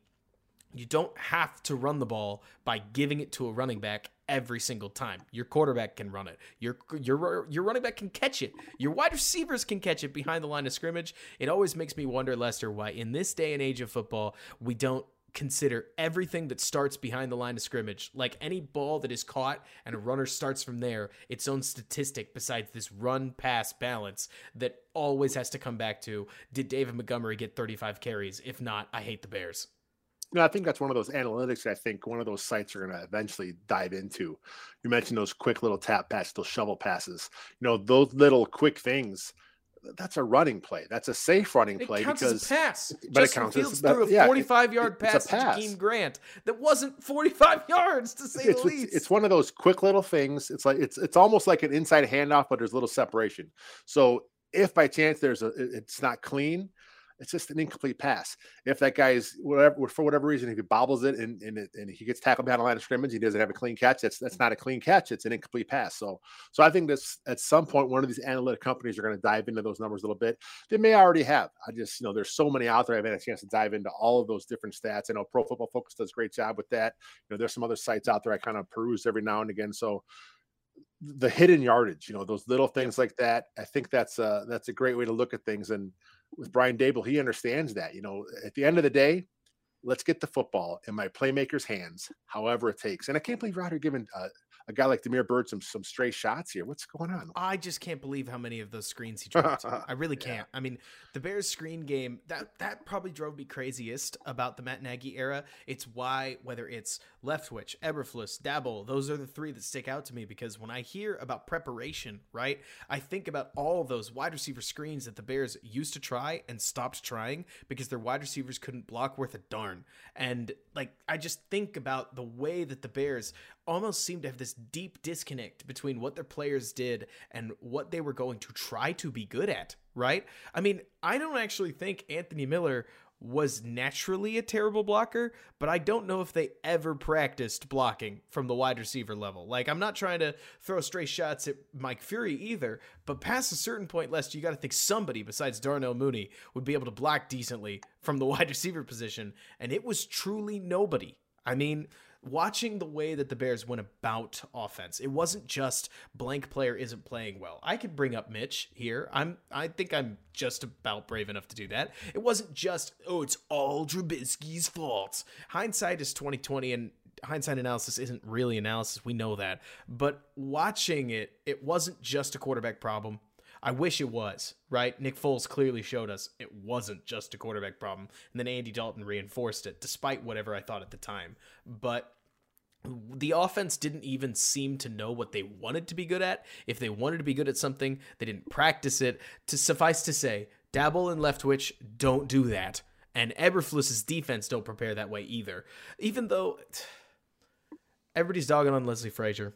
Speaker 3: you don't have to run the ball by giving it to a running back every single time. Your quarterback can run it. Your your your running back can catch it. Your wide receivers can catch it behind the line of scrimmage. It always makes me wonder, Lester, why in this day and age of football we don't consider everything that starts behind the line of scrimmage. Like any ball that is caught and a runner starts from there, its own statistic besides this run pass balance that always has to come back to did David Montgomery get 35 carries? If not, I hate the Bears.
Speaker 2: No, I think that's one of those analytics. I think one of those sites are going to eventually dive into. You mentioned those quick little tap passes, those shovel passes. You know, those little quick things that's a running play. That's a safe running
Speaker 3: it
Speaker 2: play because
Speaker 3: pass. But Justin it counts Fields as, threw a yeah, 45 yard pass, pass, to Jakeem Grant that wasn't 45 yards to say
Speaker 2: it's,
Speaker 3: the least.
Speaker 2: It's one of those quick little things. It's like it's it's almost like an inside handoff, but there's little separation. So if by chance there's a it's not clean, it's just an incomplete pass. If that guy is whatever for whatever reason, if he bobbles it and and, and he gets tackled behind the line of scrimmage, he doesn't have a clean catch. That's that's not a clean catch. It's an incomplete pass. So so I think this at some point one of these analytic companies are going to dive into those numbers a little bit. They may already have. I just you know there's so many out there. I've had a chance to dive into all of those different stats. I know Pro Football Focus does a great job with that. You know there's some other sites out there I kind of peruse every now and again. So the hidden yardage, you know, those little things like that. I think that's a that's a great way to look at things. And with Brian Daboll, he understands that. You know, at the end of the day, let's get the football in my playmaker's hands, however it takes. And I can't believe Ryder giving uh, a guy like Damiere Byrd some some stray shots here. What's going on?
Speaker 3: I just can't believe how many of those screens he dropped. I really can't. Yeah. I mean, the Bears screen game that that probably drove me craziest about the Matt Nagy era. It's why whether it's Leftwich, Eberflus, Daboll, those are the three that stick out to me because when I hear about preparation, right, I think about all of those wide receiver screens that the Bears used to try and stopped trying because their wide receivers couldn't block worth a darn. And like I just think about the way that the Bears almost seem to have this deep disconnect between what their players did and what they were going to try to be good at, right? I mean, I don't actually think Anthony Miller was naturally a terrible blocker, but I don't know if they ever practiced blocking from the wide receiver level. Like, I'm not trying to throw stray shots at Mike Furrey either, but past a certain point, Lester, you got to think somebody besides Darnell Mooney would be able to block decently from the wide receiver position, and it was truly nobody. I mean, watching the way that the Bears went about offense, it wasn't just blank player isn't playing well. I could bring up Mitch here. I'm I think I'm just about brave enough to do that. It wasn't just oh, it's all Trubisky's fault. Hindsight is 2020 and hindsight analysis isn't really analysis. We know that. But watching it, it wasn't just a quarterback problem. I wish it was, right? Nick Foles clearly showed us it wasn't just a quarterback problem. And then Andy Dalton reinforced it, despite whatever I thought at the time. But the offense didn't even seem to know what they wanted to be good at. If they wanted to be good at something, they didn't practice it. To suffice to say, Daboll and Leftwich don't do that. And Eberflus's defense don't prepare that way either. Even though everybody's dogging on Leslie Frazier.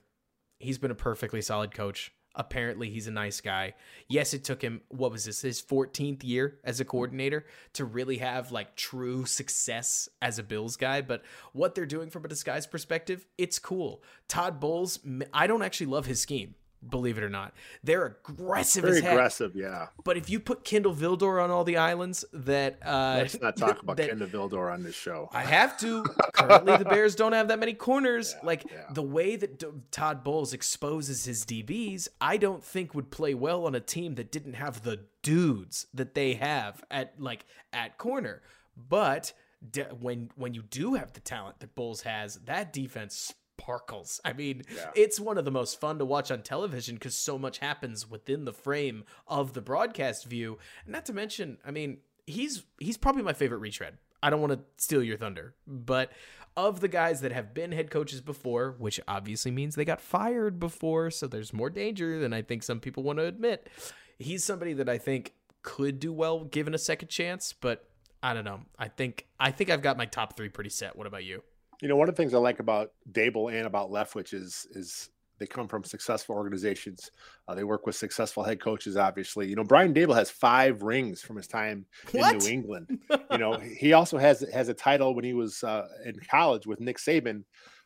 Speaker 3: He's been a perfectly solid coach. Apparently, he's a nice guy. Yes, it took him, what was this, his 14th year as a coordinator to really have like true success as a Bills guy. But what they're doing from a disguise perspective, it's cool. Todd Bowles, I don't actually love his scheme believe it or not. They're aggressive
Speaker 2: Very aggressive, yeah.
Speaker 3: But if you put Kindle Vildor on all the islands, that uh,
Speaker 2: let's not talk about that, Kindle Vildor on this show.
Speaker 3: I have to. Currently, the Bears don't have that many corners. Yeah, like yeah. the way that D- Todd Bowles exposes his DBs, I don't think would play well on a team that didn't have the dudes that they have at like at corner. But de- when when you do have the talent that Bowles has, that defense sparkles. I mean, yeah. it's one of the most fun to watch on television because so much happens within the frame of the broadcast view. Not to mention, I mean, he's he's probably my favorite retread. I don't want to steal your thunder, but of the guys that have been head coaches before, which obviously means they got fired before, so there's more danger than I think some people want to admit. He's somebody that I think could do well given a second chance, but I don't know. I think I think I've got my top 3 pretty set. What about you?
Speaker 2: You know, one of the things I like about Daboll and about Leftwich is is they come from successful organizations. Uh, they work with successful head coaches, obviously. You know, Brian Daboll has five rings from his time what? in New England. you know, he also has has a title when he was uh, in college with Nick Saban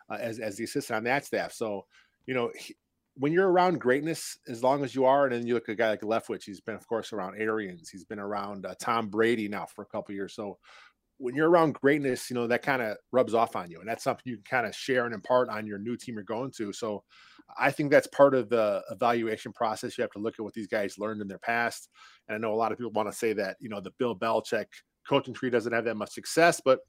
Speaker 2: uh, as as the assistant on that staff. So, you know, he, when you're around greatness, as long as you are, and then you look at a guy like Leftwich, he's been, of course, around Arians. He's been around uh, Tom Brady now for a couple years. So when you're around greatness, you know, that kind of rubs off on you. And that's something you can kind of share and impart on your new team you're going to. So I think that's part of the evaluation process. You have to look at what these guys learned in their past. And I know a lot of people want to say that, you know, the Bill Belichick coaching tree doesn't have that much success, but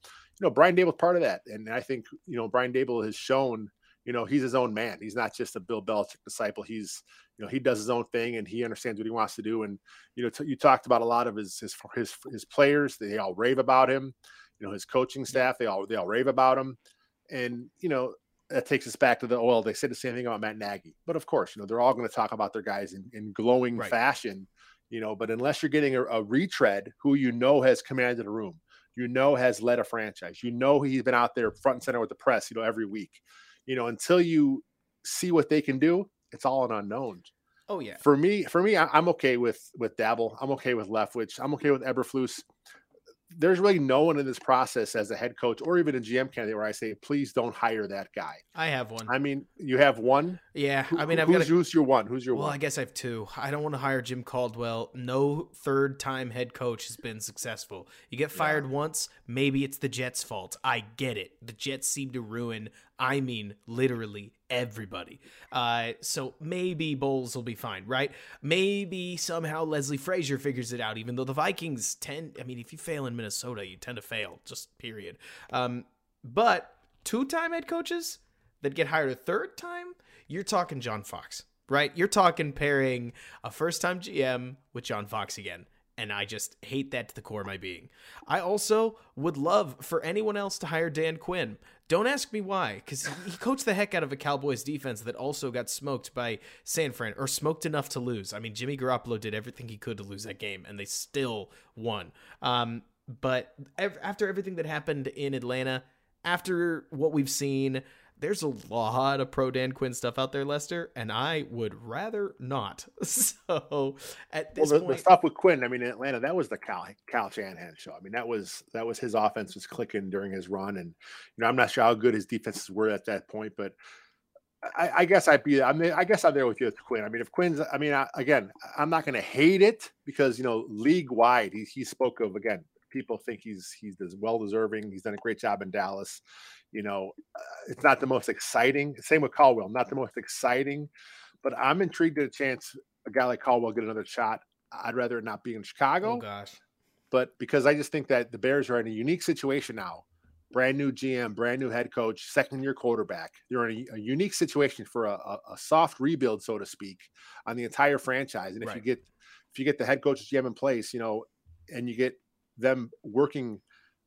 Speaker 2: you know, Brian Daboll's part of that. And I think, you know, Brian Daboll has shown you know, he's his own man. He's not just a Bill Belichick disciple. He's, you know, he does his own thing and he understands what he wants to do. And, you know, t- you talked about a lot of his, his, his, his players. They all rave about him. You know, his coaching staff, they all, they all rave about him. And, you know, that takes us back to the oil. They said the same thing about Matt Nagy, but of course, you know, they're all going to talk about their guys in, in glowing right. fashion, you know, but unless you're getting a, a retread who you know has commanded a room, you know has led a franchise, you know he's been out there front and center with the press, you know, every week you know, until you see what they can do, it's all an unknown.
Speaker 3: Oh yeah.
Speaker 2: For me, for me, I, am okay with with Daboll. I'm okay with Leftwich. I'm okay with Eberflus there's really no one in this process as a head coach or even a GM candidate where I say, please don't hire that guy.
Speaker 3: I have one.
Speaker 2: I mean, you have one.
Speaker 3: Yeah,
Speaker 2: Who,
Speaker 3: I mean,
Speaker 2: I've who's, got a, who's your one? Who's your
Speaker 3: well,
Speaker 2: one?
Speaker 3: Well, I guess I have two. I don't want to hire Jim Caldwell. No third time head coach has been successful. You get fired yeah. once, maybe it's the Jets' fault. I get it. The Jets seem to ruin. I mean, literally everybody. Uh, so maybe Bowles will be fine, right? Maybe somehow Leslie Frazier figures it out, even though the Vikings tend, I mean, if you fail in Minnesota, you tend to fail, just period. Um, but two time head coaches that get hired a third time, you're talking John Fox, right? You're talking pairing a first time GM with John Fox again and I just hate that to the core of my being. I also would love for anyone else to hire Dan Quinn. Don't ask me why, because he coached the heck out of a Cowboys defense that also got smoked by San Fran, or smoked enough to lose. I mean, Jimmy Garoppolo did everything he could to lose that game, and they still won. Um, but after everything that happened in Atlanta, after what we've seen, there's a lot of pro Dan Quinn stuff out there, Lester, and I would rather not. So at this
Speaker 2: well, the,
Speaker 3: point,
Speaker 2: the stuff with Quinn, I mean, in Atlanta, that was the Cal Cal Shanahan show. I mean, that was that was his offense was clicking during his run, and you know, I'm not sure how good his defenses were at that point, but I, I guess I'd be. I mean, I guess I'm there with you with Quinn. I mean, if Quinn's, I mean, I, again, I'm not going to hate it because you know, league wide, he he spoke of again people think he's he's well deserving. He's done a great job in Dallas. You know, uh, it's not the most exciting. Same with Caldwell, not the most exciting, but I'm intrigued at a chance a guy like Caldwell get another shot. I'd rather it not be in Chicago.
Speaker 3: Oh gosh.
Speaker 2: But because I just think that the Bears are in a unique situation now brand new GM, brand new head coach, second year quarterback. They're in a, a unique situation for a, a, a, soft rebuild, so to speak, on the entire franchise. And if right. you get if you get the head coach GM in place, you know, and you get them working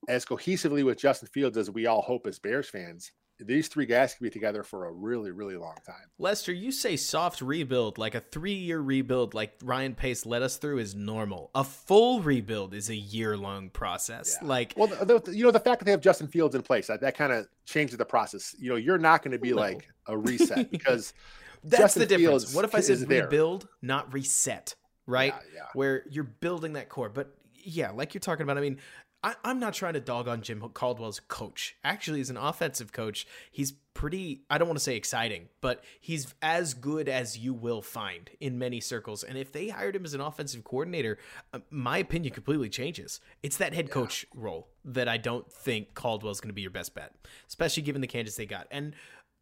Speaker 2: as cohesively with Justin Fields as we all hope as Bears fans, these three guys can be together for a really, really long time.
Speaker 3: Lester, you say soft rebuild, like a three year rebuild, like Ryan Pace led us through, is normal. A full rebuild is a year long process. Yeah. Like,
Speaker 2: well, the, the, you know, the fact that they have Justin Fields in place that, that kind of changes the process. You know, you're not going to be no. like a reset because
Speaker 3: that's Justin the difference. Fields what if I said rebuild, there. not reset? Right, yeah, yeah. where you're building that core, but yeah, like you're talking about. I mean, I, am not trying to dog on Jim Caldwell's coach. Actually, as an offensive coach, he's pretty, I don't want to say exciting, but he's as good as you will find in many circles. And if they hired him as an offensive coordinator, uh, my opinion completely changes. It's that head coach yeah. role that I don't think Caldwell's going to be your best bet, especially given the candidates they got. And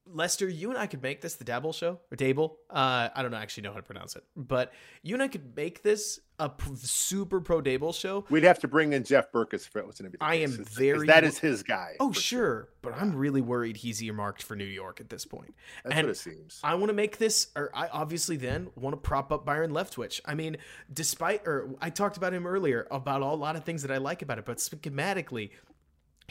Speaker 3: Lester, you and I could make this the Dabble Show or Dable. Uh, I don't know, actually know how to pronounce it, but you and I could make this a super pro Daboll show.
Speaker 2: We'd have to bring in Jeff Berckes for it was going to be.
Speaker 3: I am very
Speaker 2: that is his guy.
Speaker 3: Oh sure, sure. but. I'm really worried he's earmarked for New York at this point.
Speaker 2: That's and what it seems.
Speaker 3: I want to make this, or I obviously then want to prop up Byron Leftwich. I mean, despite, or I talked about him earlier about a lot of things that I like about it, but schematically,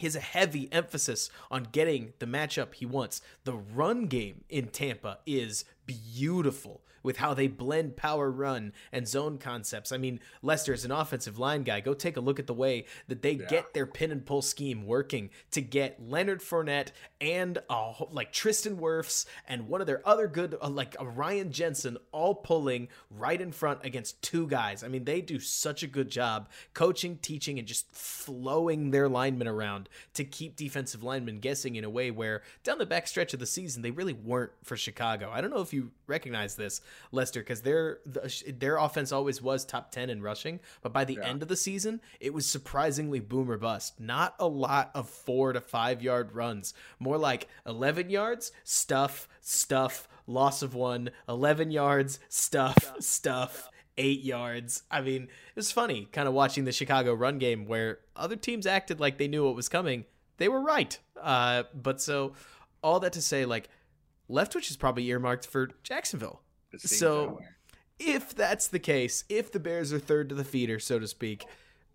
Speaker 3: a heavy emphasis on getting the matchup he wants. The run game in Tampa is beautiful with how they blend power run and zone concepts. I mean, Lester is an offensive line guy. Go take a look at the way that they yeah. get their pin and pull scheme working to get Leonard Fournette and uh, like Tristan Wirfs and one of their other good, uh, like uh, Ryan Jensen, all pulling right in front against two guys. I mean, they do such a good job coaching, teaching, and just flowing their linemen around to keep defensive linemen guessing in a way where down the back stretch of the season, they really weren't for Chicago. I don't know if you recognize this, Lester, because their their offense always was top ten in rushing, but by the yeah. end of the season, it was surprisingly boomer bust. Not a lot of four to five yard runs, more like eleven yards, stuff, stuff, loss of one, 11 yards, stuff, stuff. Eight yards. I mean, it was funny kind of watching the Chicago run game where other teams acted like they knew what was coming. They were right. Uh, but so, all that to say, like, Leftwich is probably earmarked for Jacksonville. So, if that's the case, if the Bears are third to the feeder, so to speak,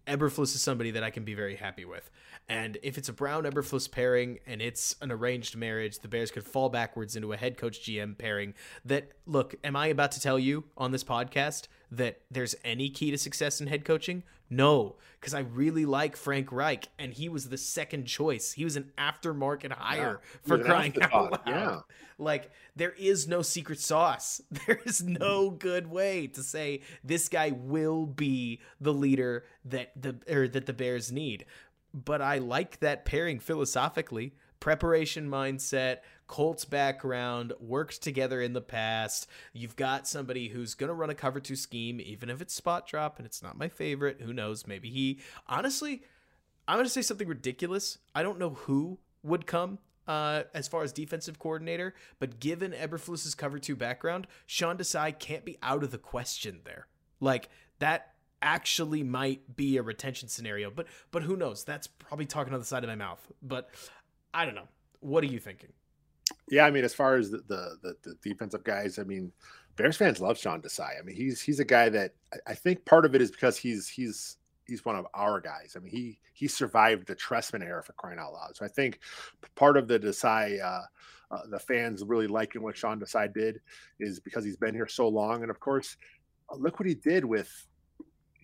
Speaker 3: Eberflus is somebody that I can be very happy with. And if it's a Brown Eberflus pairing and it's an arranged marriage, the Bears could fall backwards into a head coach GM pairing. That, look, am I about to tell you on this podcast that there's any key to success in head coaching? No, because I really like Frank Reich, and he was the second choice. He was an aftermarket hire yeah, for crying out loud. Yeah. Like there is no secret sauce. There is no good way to say this guy will be the leader that the or that the Bears need. But I like that pairing philosophically. Preparation mindset, Colts background, worked together in the past. You've got somebody who's going to run a cover two scheme, even if it's spot drop and it's not my favorite. Who knows? Maybe he, honestly, I'm going to say something ridiculous. I don't know who would come uh, as far as defensive coordinator, but given Eberflus's cover two background, Sean Desai can't be out of the question there. Like that actually might be a retention scenario, but but who knows? That's probably talking on the side of my mouth. But I don't know. What are you thinking?
Speaker 2: Yeah, I mean, as far as the, the the, defensive guys, I mean, Bears fans love Sean Desai. I mean, he's he's a guy that I, think part of it is because he's he's he's one of our guys. I mean, he he survived the Trestman era for crying out loud. So I think part of the Desai, uh, uh, the fans really liking what Sean Desai did is because he's been here so long, and of course, uh, look what he did with.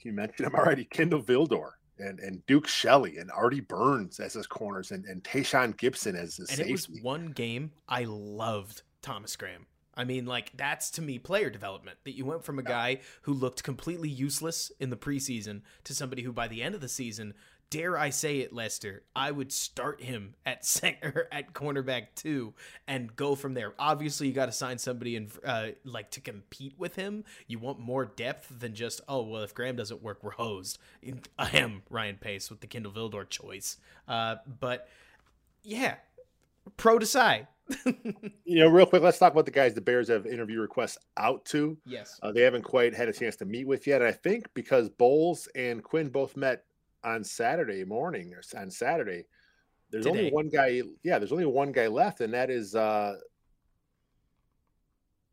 Speaker 2: You mentioned him already, Kindle Vildor and, and Duke Shelley and Artie Burns as his corners and, and Tashaun Gipson as his and safety. it was
Speaker 3: one game I loved Thomas Graham. I mean, like that's to me player development that you went from a guy who looked completely useless in the preseason to somebody who by the end of the season dare I say it, Lester, I would start him at center at cornerback two and go from there. Obviously, you got to sign somebody and uh, like to compete with him. You want more depth than just oh well, if Graham doesn't work, we're hosed. I am Ryan Pace with the Kindle Vildor choice, uh, but yeah, pro Desai.
Speaker 2: you know, real quick, let's talk about the guys the Bears have interview requests out to.
Speaker 3: Yes.
Speaker 2: Uh, they haven't quite had a chance to meet with yet. I think because Bowles and Quinn both met on Saturday morning or on Saturday, there's Today. only one guy. Yeah, there's only one guy left, and that is uh,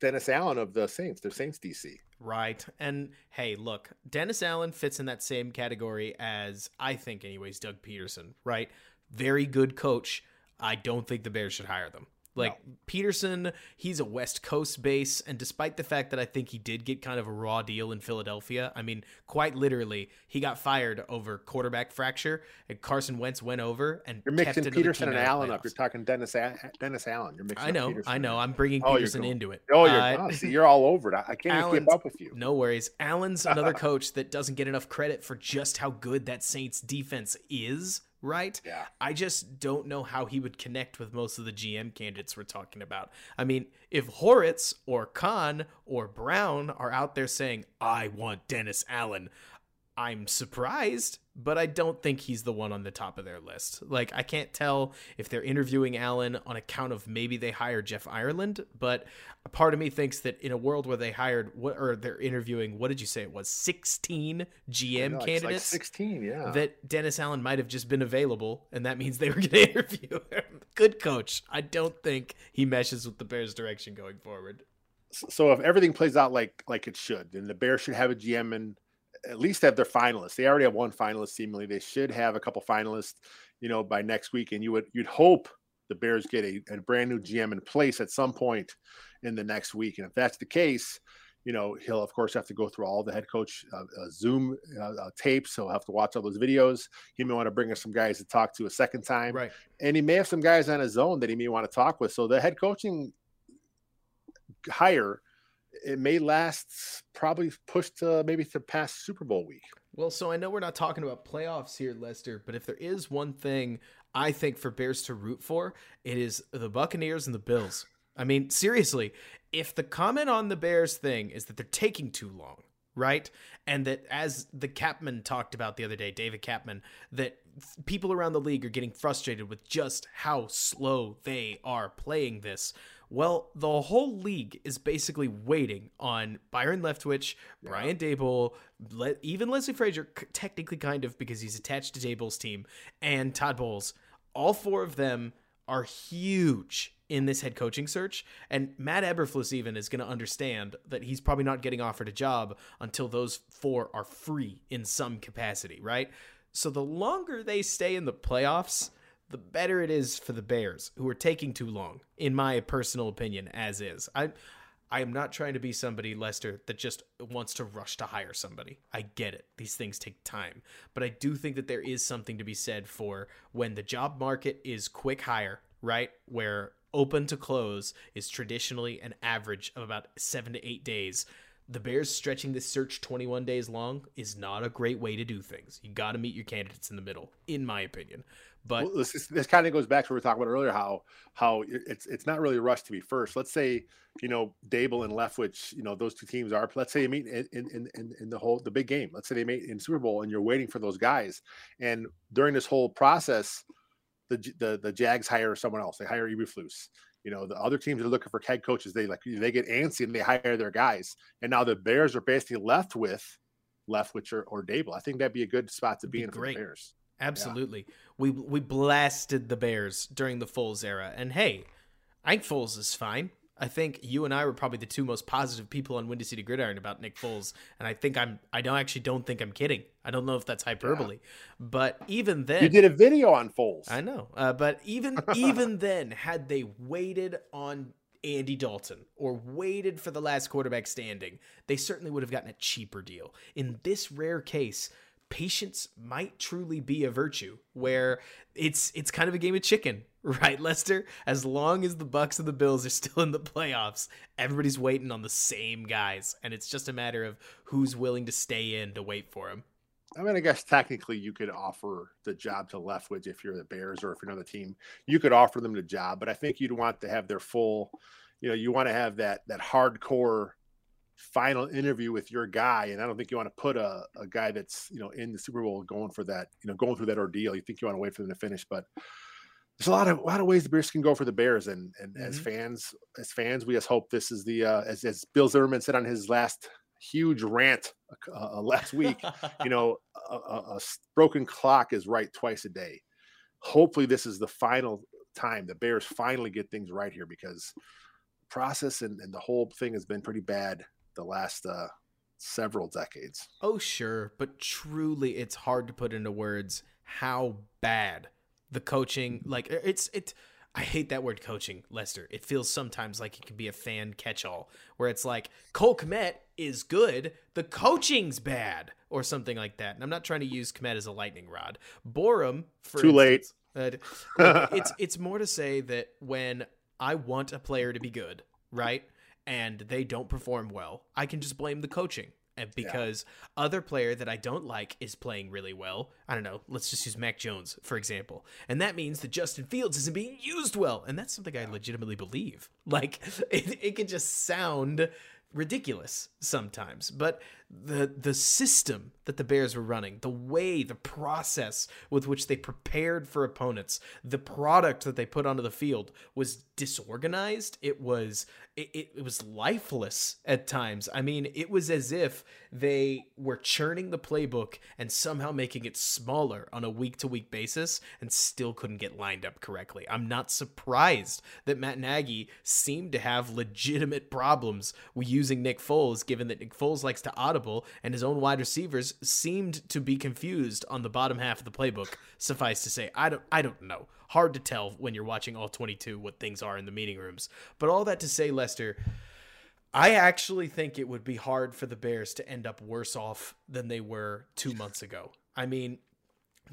Speaker 2: Dennis Allen of the Saints, the Saints DC.
Speaker 3: Right. And hey, look, Dennis Allen fits in that same category as I think, anyways, Doug Pederson. right? Very good coach. I don't think the Bears should hire them. Like no. Pederson, he's a West Coast base, and despite the fact that I think he did get kind of a raw deal in Philadelphia, I mean, quite literally, he got fired over quarterback fracture, and Carson Wentz went over and
Speaker 2: you're mixing Pederson and Allen up. You're talking Dennis Dennis Allen. You're mixing.
Speaker 3: I know, I know. I'm bringing oh, Pederson into it.
Speaker 2: Oh, you're uh, see, you're all over it. I can't Allen's, even keep up with you.
Speaker 3: No worries. Allen's another coach that doesn't get enough credit for just how good that Saints defense is right?
Speaker 2: Yeah.
Speaker 3: I just don't know how he would connect with most of the GM candidates we're talking about. I mean, if Hortiz or Khan or Brown are out there saying, I want Dennis Allen, I'm surprised, but I don't think he's the one on the top of their list. Like, I can't tell if they're interviewing Allen on account of maybe they hired Jeff Ireland, but a part of me thinks that in a world where they hired what or they're interviewing, what did you say it was? 16 GM know, candidates? Like
Speaker 2: 16, yeah.
Speaker 3: That Dennis Allen might have just been available, and that means they were going to interview him. Good coach. I don't think he meshes with the Bears' direction going forward.
Speaker 2: So if everything plays out like like it should, then the Bears should have a GM and at least have their finalists. They already have one finalist. Seemingly, they should have a couple finalists. You know, by next week, and you would you'd hope the Bears get a, a brand new GM in place at some point in the next week. And if that's the case, you know, he'll of course have to go through all the head coach uh, uh, Zoom uh, uh tapes. He'll have to watch all those videos. He may want to bring us some guys to talk to a second time,
Speaker 3: right?
Speaker 2: And he may have some guys on his own that he may want to talk with. So the head coaching hire it may last probably push to maybe to past Super Bowl week.
Speaker 3: Well, so I know we're not talking about playoffs here, Lester, but if there is one thing I think for Bears to root for, it is the Buccaneers and the Bills. I mean, seriously, if the comment on the Bears thing is that they're taking too long, right? And that as the Kaplan talked about the other day, David Kaplan, that people around the league are getting frustrated with just how slow they are playing this. Well, the whole league is basically waiting on Byron Leftwich. Brian Daboll, Le- even Leslie Frazier, technically kind of because he's attached to Daboll's team, and Todd Bowles. All four of them are huge in this head coaching search. And Matt Eberflus even is going to understand that he's probably not getting offered a job until those four are free in some capacity, right? So the longer they stay in the playoffs, the better it is for the Bears, who are taking too long, in my personal opinion, as is. I I am not trying to be somebody, Lester, that just wants to rush to hire somebody. I get it. These things take time. But I do think that there is something to be said for when the job market is quick hire, right? Where open to close is traditionally an average of about seven to eight days. The Bears stretching this search 21 days long is not a great way to do things. You got to meet your candidates in the middle, in my opinion. But
Speaker 2: well, this, this kind of goes back to what we were talking about earlier, how how it's it's not really a rush to be first. Let's say you know Daboll and Leftwich, you know those two teams are. Let's say you meet in in, in, in the whole the big game. Let's say they meet in Super Bowl, and you're waiting for those guys. And during this whole process, the the the Jags hire someone else. They hire Eberflus. You know the other teams are looking for head coaches. They like they get antsy and they hire their guys. And now the Bears are basically left with Leftwich or, or Daboll. I think that'd be a good spot to be, be in great. for the Bears.
Speaker 3: Absolutely. Yeah. We we blasted the Bears during the Foles era. And hey, I think Foles is fine. I think you and I were probably the two most positive people on Windy City Gridiron about Nick Foles, and I think I'm I don't actually don't think I'm kidding. I don't know if that's hyperbole, yeah. but even then,
Speaker 2: you did a video on Foles.
Speaker 3: I know, uh, but even even then, had they waited on Andy Dalton or waited for the last quarterback standing, they certainly would have gotten a cheaper deal. In this rare case, patience might truly be a virtue where it's it's kind of a game of chicken right lester as long as the bucks and the bills are still in the playoffs everybody's waiting on the same guys and it's just a matter of who's willing to stay in to wait for them
Speaker 2: I mean, I guess technically you could offer the job to Leftwich if you're the Bears or if you're another team. You could offer them the job, but I think you'd want to have their full, you know, you want to have that that hardcore final interview with your guy. And I don't think you want to put a, a guy that's, you know, in the Super Bowl going for that, you know, going through that ordeal. You think you want to wait for them to finish, but there's a lot of a lot of ways the Bears can go for the Bears. And and mm-hmm. as fans, as fans, we just hope this is the uh, as as Bill Zimmerman said on his last huge rant uh, uh last week. you know, a, a, a broken clock is right twice a day. Hopefully, this is the final time the Bears finally get things right here because process and, and the whole thing has been pretty bad the last uh, several decades.
Speaker 3: Oh, sure. But truly, it's hard to put into words how bad the coaching, like, it's, it, I hate that word coaching, Lester. It feels sometimes like it can be a fan catch all where it's like Cole Kmet is good, the coaching's bad, or something like that. And I'm not trying to use Kmet as a lightning rod. Borom,
Speaker 2: for too instance,
Speaker 3: late. Uh, it's it's more to say that when I want a player to be good, right, and they don't perform well, I can just blame the coaching and because yeah. other player that I don't like is playing really well. I don't know. Let's just use Mac Jones for example, and that means that Justin Fields isn't being used well, and that's something I legitimately believe. Like it, it can just sound ridiculous sometimes but the the system that the bears were running the way the process with which they prepared for opponents the product that they put onto the field was disorganized. It was it, it, was lifeless at times. I mean it was as if they were churning the playbook and somehow making it smaller on a week to week basis and still couldn't get lined up correctly. I'm not surprised that matt nagy seemed to have legitimate problems using nick foles given that nick foles likes to audible and his own wide receivers seemed to be confused on the bottom half of the playbook suffice to say i don't i don't know hard to tell when you're watching all 22 what things are in the meeting rooms. But all that to say, Lester, I actually think it would be hard for the Bears to end up worse off than they were two months ago. I mean,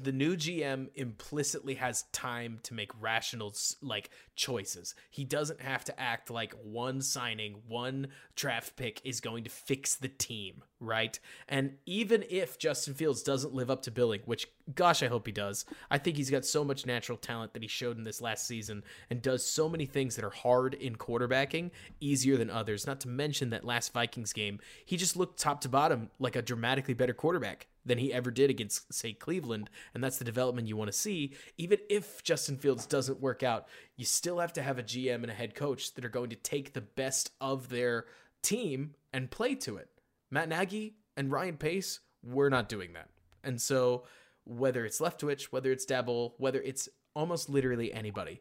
Speaker 3: the new GM implicitly has time to make rational like choices. He doesn't have to act like one signing, one draft pick is going to fix the team, right? And even if Justin Fields doesn't live up to billing, which gosh, I hope he does. I think he's got so much natural talent that he showed in this last season and does so many things that are hard in quarterbacking, easier than others. Not to mention that last Vikings game, he just looked top to bottom like a dramatically better quarterback than he ever did against, say, Cleveland. And that's the development you want to see. Even if Justin Fields doesn't work out, you still have to have a GM and a head coach that are going to take the best of their team and play to it. Matt Nagy and Ryan Pace, we're not doing that. And so, whether it's Leftwich, whether it's Daboll, whether it's almost literally anybody,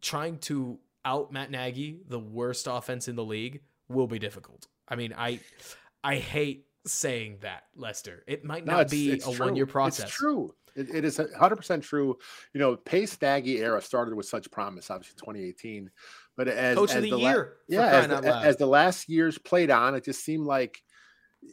Speaker 3: trying to out Matt Nagy, the worst offense in the league, will be difficult. I mean, I I hate saying that, Lester. It might not no, it's, be it's a one year process.
Speaker 2: It's true. It, it is 100% true. You know, Pace Staggy era started with such promise, obviously 2018. But as,
Speaker 3: Coach
Speaker 2: as
Speaker 3: the, the year,
Speaker 2: la- yeah, as the, as the, last years played on, it just seemed like,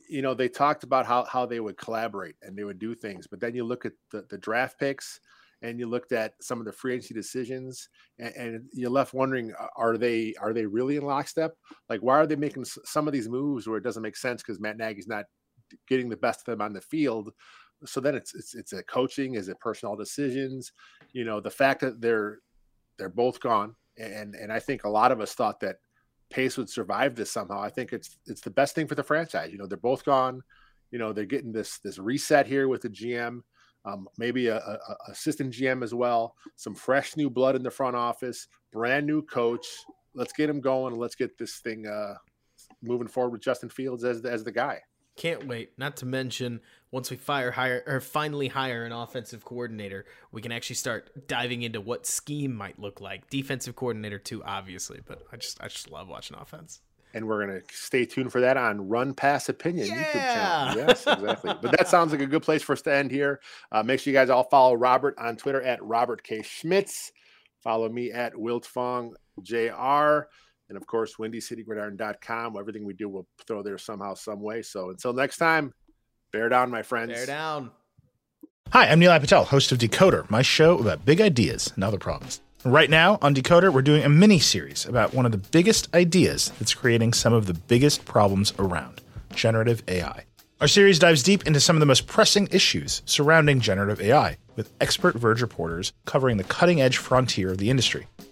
Speaker 2: you know, they talked about how, how they would collaborate and they would do things. But then you look at the, the draft picks and you looked at some of the free agency decisions and, and you're left wondering uh, are they are they really in lockstep? Like why are they making some of these moves where it doesn't make sense because matt nagy's not getting the best of them on the field? So then it's it's it's a coaching is it personal decisions? You know the fact that they're they're both gone and and i think a lot of us thought that pace would survive this somehow. I think it's it's the best thing for the franchise. You know they're both gone. You know they're getting this this reset here with the gm um, maybe a, a, assistant GM as well, some fresh new blood in the front office, brand new coach. Let's get him going. Let's get this thing uh, moving forward with Justin Fields as the, as the guy.
Speaker 3: Can't wait. Not to mention, once we fire hire or finally hire an offensive coordinator, we can actually start diving into what scheme might look like. Defensive coordinator too, obviously, but I just I just love watching offense
Speaker 2: and we're going to stay tuned for that on Run Pass Opinion yeah. YouTube channel. Yes, exactly. but that sounds like a good place for us to end here. Uh, make sure you guys all follow Robert on Twitter at Robert K. Schmitz. Follow me at Wiltfong JR. And of course, WindyCityGridiron.com. Everything we do, we'll throw there somehow, some way. So until next time, bear down, my friends.
Speaker 3: Bear down.
Speaker 1: Hi, I'm Nilay Patel, host of Decoder, my show about big ideas and other problems. Right now on Decoder, we're doing a mini series about one of the biggest ideas that's creating some of the biggest problems around generative AI. Our series dives deep into some of the most pressing issues surrounding generative AI, with expert Verge reporters covering the cutting edge frontier of the industry.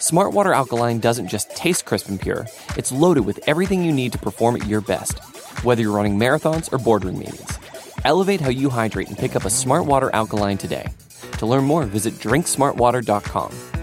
Speaker 5: Smartwater Alkaline doesn't just taste crisp and pure, it's loaded with everything you need to perform at your best, whether you're running marathons or boardroom meetings. Elevate how you hydrate and pick up a Smartwater Alkaline today. To learn more, visit drinksmartwater.com.